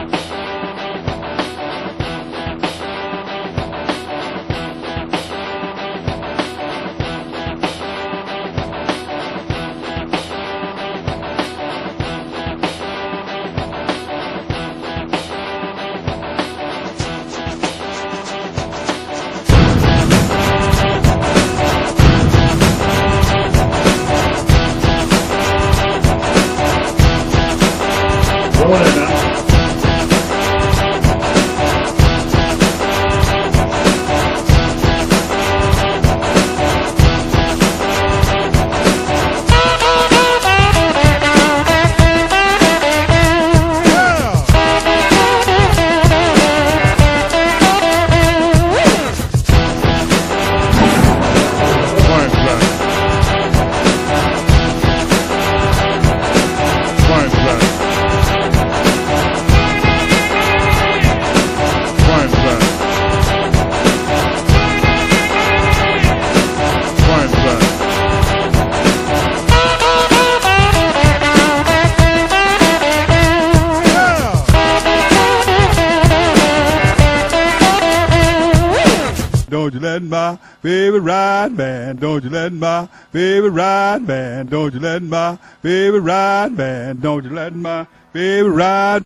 U: Baby ride, man. Don't you let my baby ride, man. Don't you let my baby ride.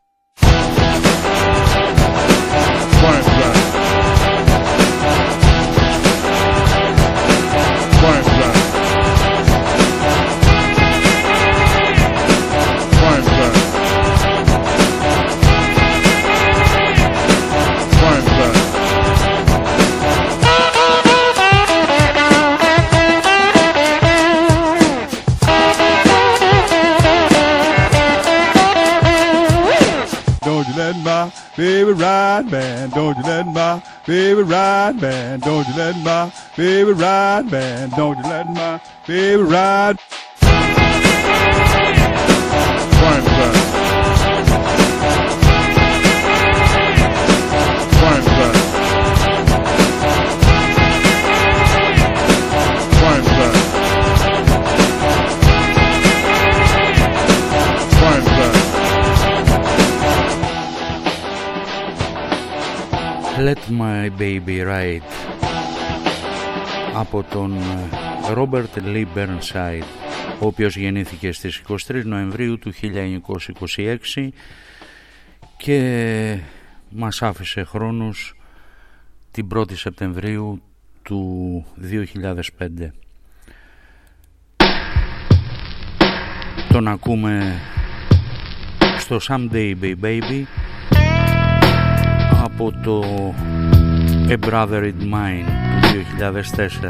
U: Baby ride, man. Don't you let my baby ride. Let My Baby Ride
C: από τον Robert Lee Burnside ο οποίος γεννήθηκε στις 23 Νοεμβρίου του 1926 και μας άφησε χρόνους την 1η Σεπτεμβρίου του 2005 τον ακούμε στο Someday Baby Baby από το A Brother in Mine. του 2004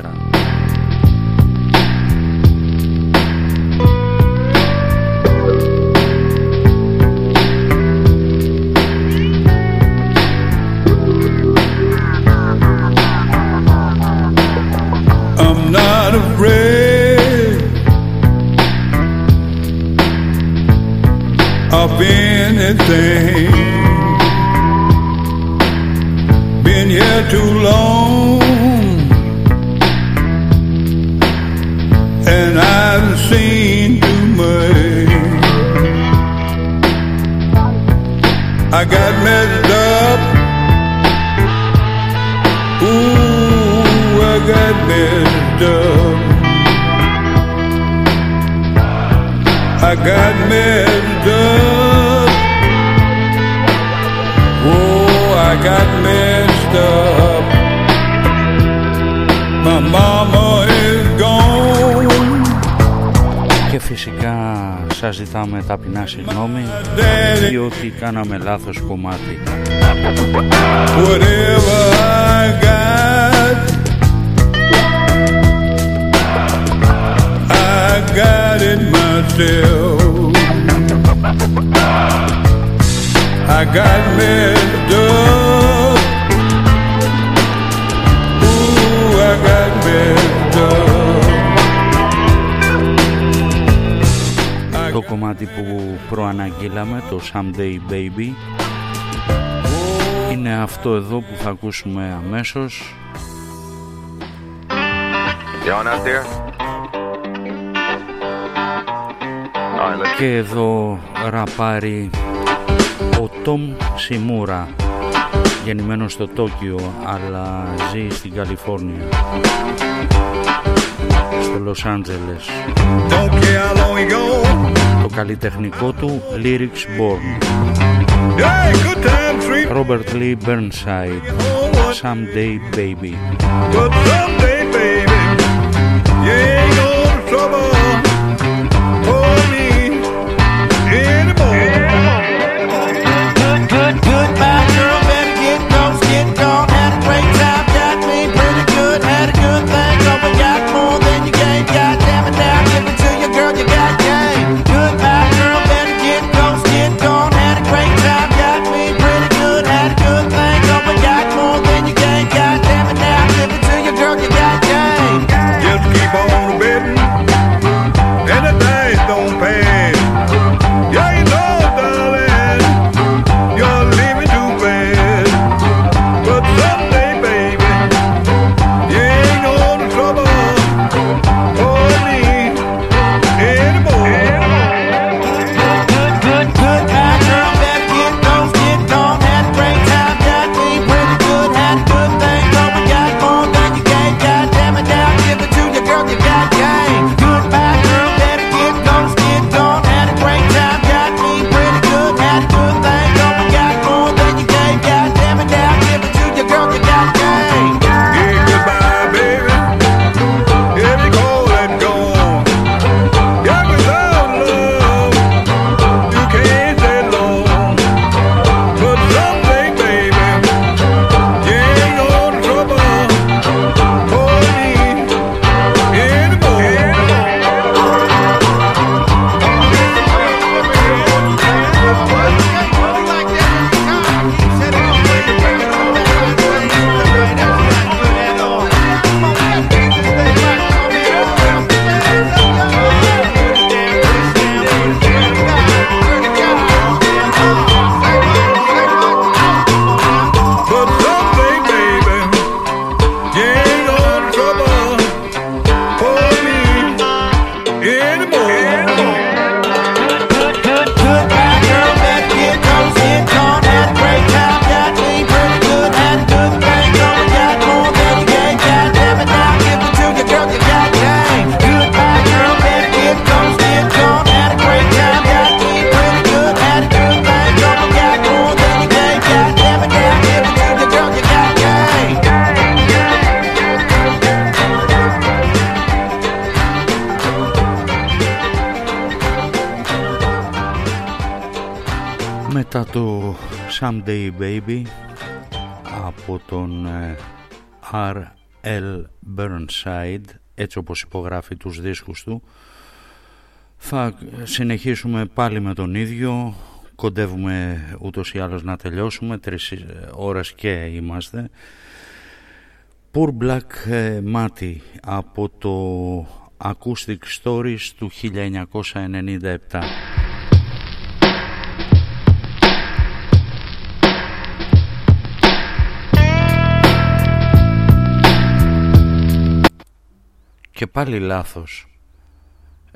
U: I'm not afraid. Of anything. Been here too long, I got messed up. Ooh, I got messed up. I got messed up. Oh, I got messed up. My mama is gone.
C: και φυσικά Τα ζητάμε ταπεινά συγγνώμη διότι κάναμε λάθος κομμάτι. Το κομμάτι που προαναγγείλαμε το Someday Baby είναι αυτό εδώ που θα ακούσουμε αμέσως
V: You on out there? All right, let's
C: και εδώ ραπάρει ο Τόμ Σιμούρα γεννημένος στο Τόκιο αλλά ζει στην Καλιφόρνια στο Λος Άντζελες
U: Don't care how long you go.
C: το καλλιτεχνικό του Lyrics Born
U: Hey, good time, sweet.
C: Robert Lee Burnside Someday Baby
U: But someday, baby,
C: Baby από τον ε, R.L. Burnside έτσι όπως υπογράφει τους δίσκους του. Θα συνεχίσουμε πάλι με τον ίδιο. Κοντεύουμε ούτως ή άλλως να τελειώσουμε. Τρεις ώρες και είμαστε. Poor Black ε, Matty από το Acoustic Stories του 1997 Και πάλι λάθος.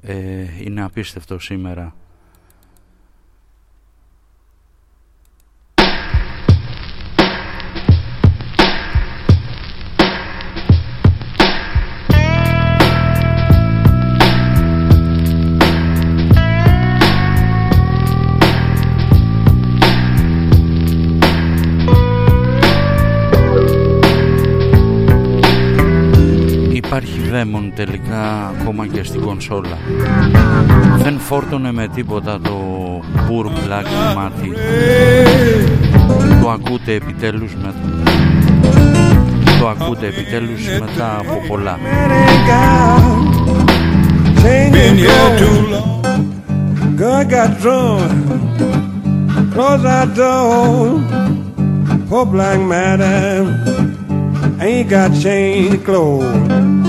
C: Ε, είναι απίστευτο σήμερα. Δαίμον τελικά ακόμα και στην κονσόλα Δεν φόρτωνε με τίποτα το Poor Black μάτι Το ακούτε επιτέλους με... Το ακούτε επιτέλους μετά από πολλά
W: Been here too long. God got drunk. Close our door. Poor black madam ain't got change clothes.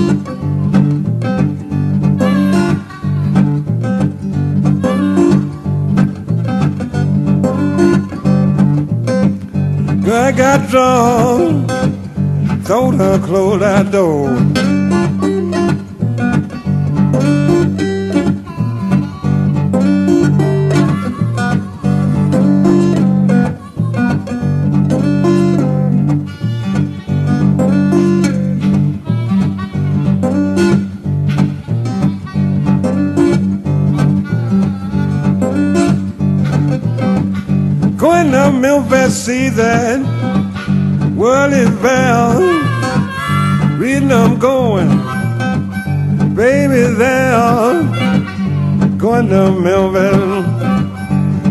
W: God got drunk. Told her close that door. the see that whirling bell, reading I'm going, baby there, going to milford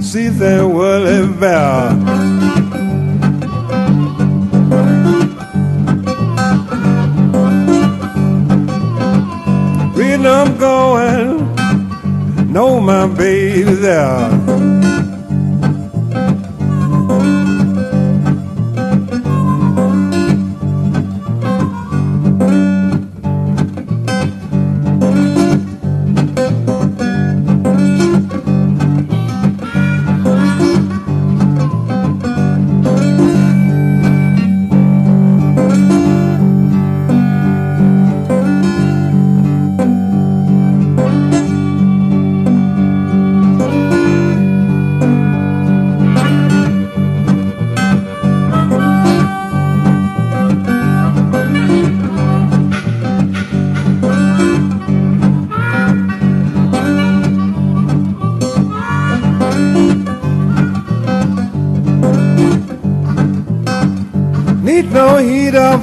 W: season, whirling bell. I'm going. No, my baby there.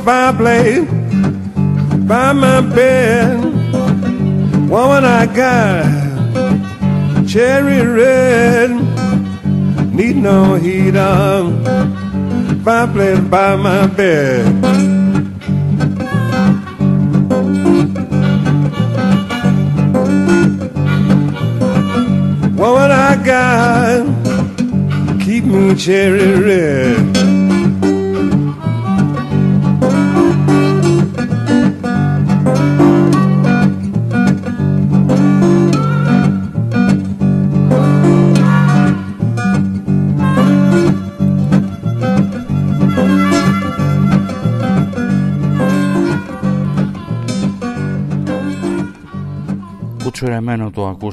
W: Fireplace by my bed. Woman, I got cherry red. Need no heater, fireplace by my bed. Woman, I got keep me cherry red.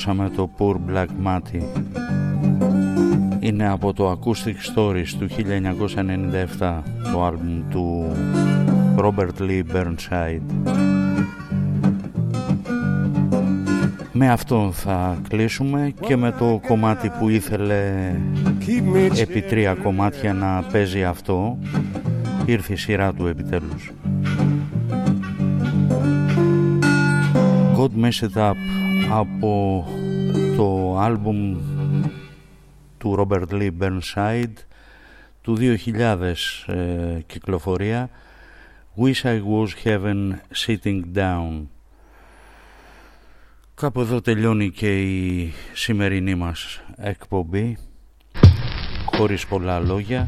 C: Ακούσαμε το Poor Black Matty Είναι από το Acoustic Stories του 1997 Το άλμπουμ του Robert Lee Burnside. Με αυτό θα κλείσουμε και με το κομμάτι που ήθελε επί τρία κομμάτια να παίζει αυτό Ήρθε η σειρά του επιτέλους. God Mess It Up από το άλμπουμ του Robert Lee Burnside του 2000 ε, κυκλοφορία Wish I Was Heaven Sitting Down Κάπου εδώ τελειώνει και η σημερινή μας εκπομπή χωρίς πολλά λόγια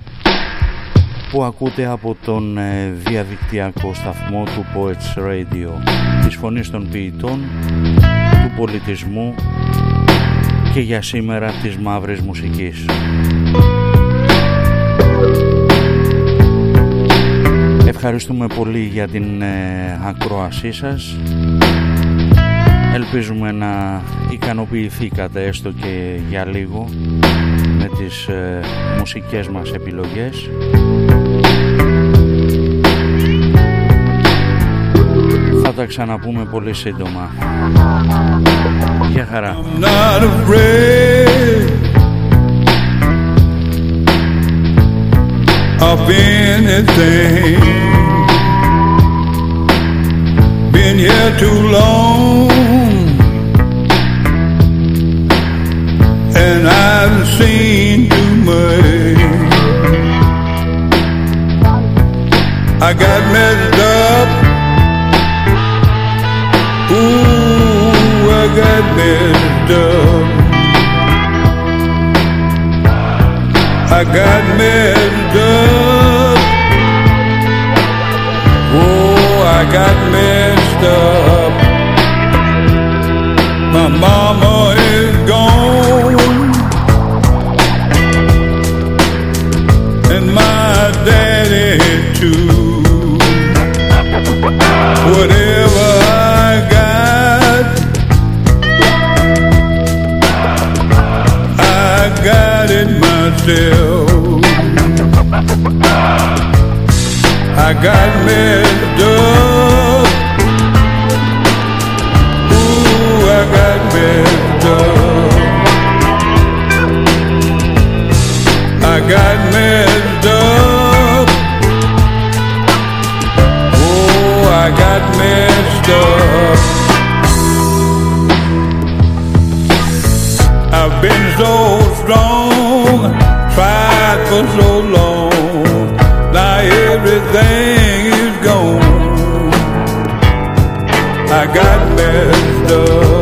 C: που ακούτε από τον ε, διαδικτυακό σταθμό του Poets Radio. Της φωνής των ποιητών, του πολιτισμού και για σήμερα της μαύρης μουσικής. Ευχαριστούμε πολύ για την ε, ακρόασή σας. Ελπίζουμε να ικανοποιηθήκατε έστω και για λίγο με τις ε, μουσικές μας επιλογές. Τα ξαναπούμε πολύ σύντομα. Γεια χαρά.
U: not afraid of anything. Been here too long, and I've seen too much. I got messed up. I got up. Oh, I got messed up. My mama is gone, and my daddy too. Whatever myself. I got messed up. Ooh, I got messed up. I got messed up. Oh, I got messed up. I've been so strong, for so long. Now everything is gone. I got messed up.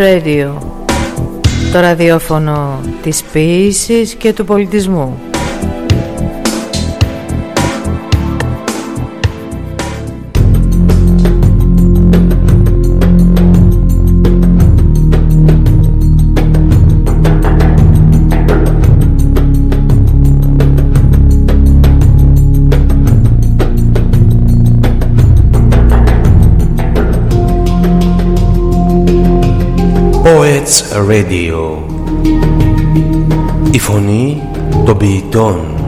B: Radio. Το ραδιόφωνο της ποίησης και του πολιτισμού
X: Radio. Η φωνή των ποιητών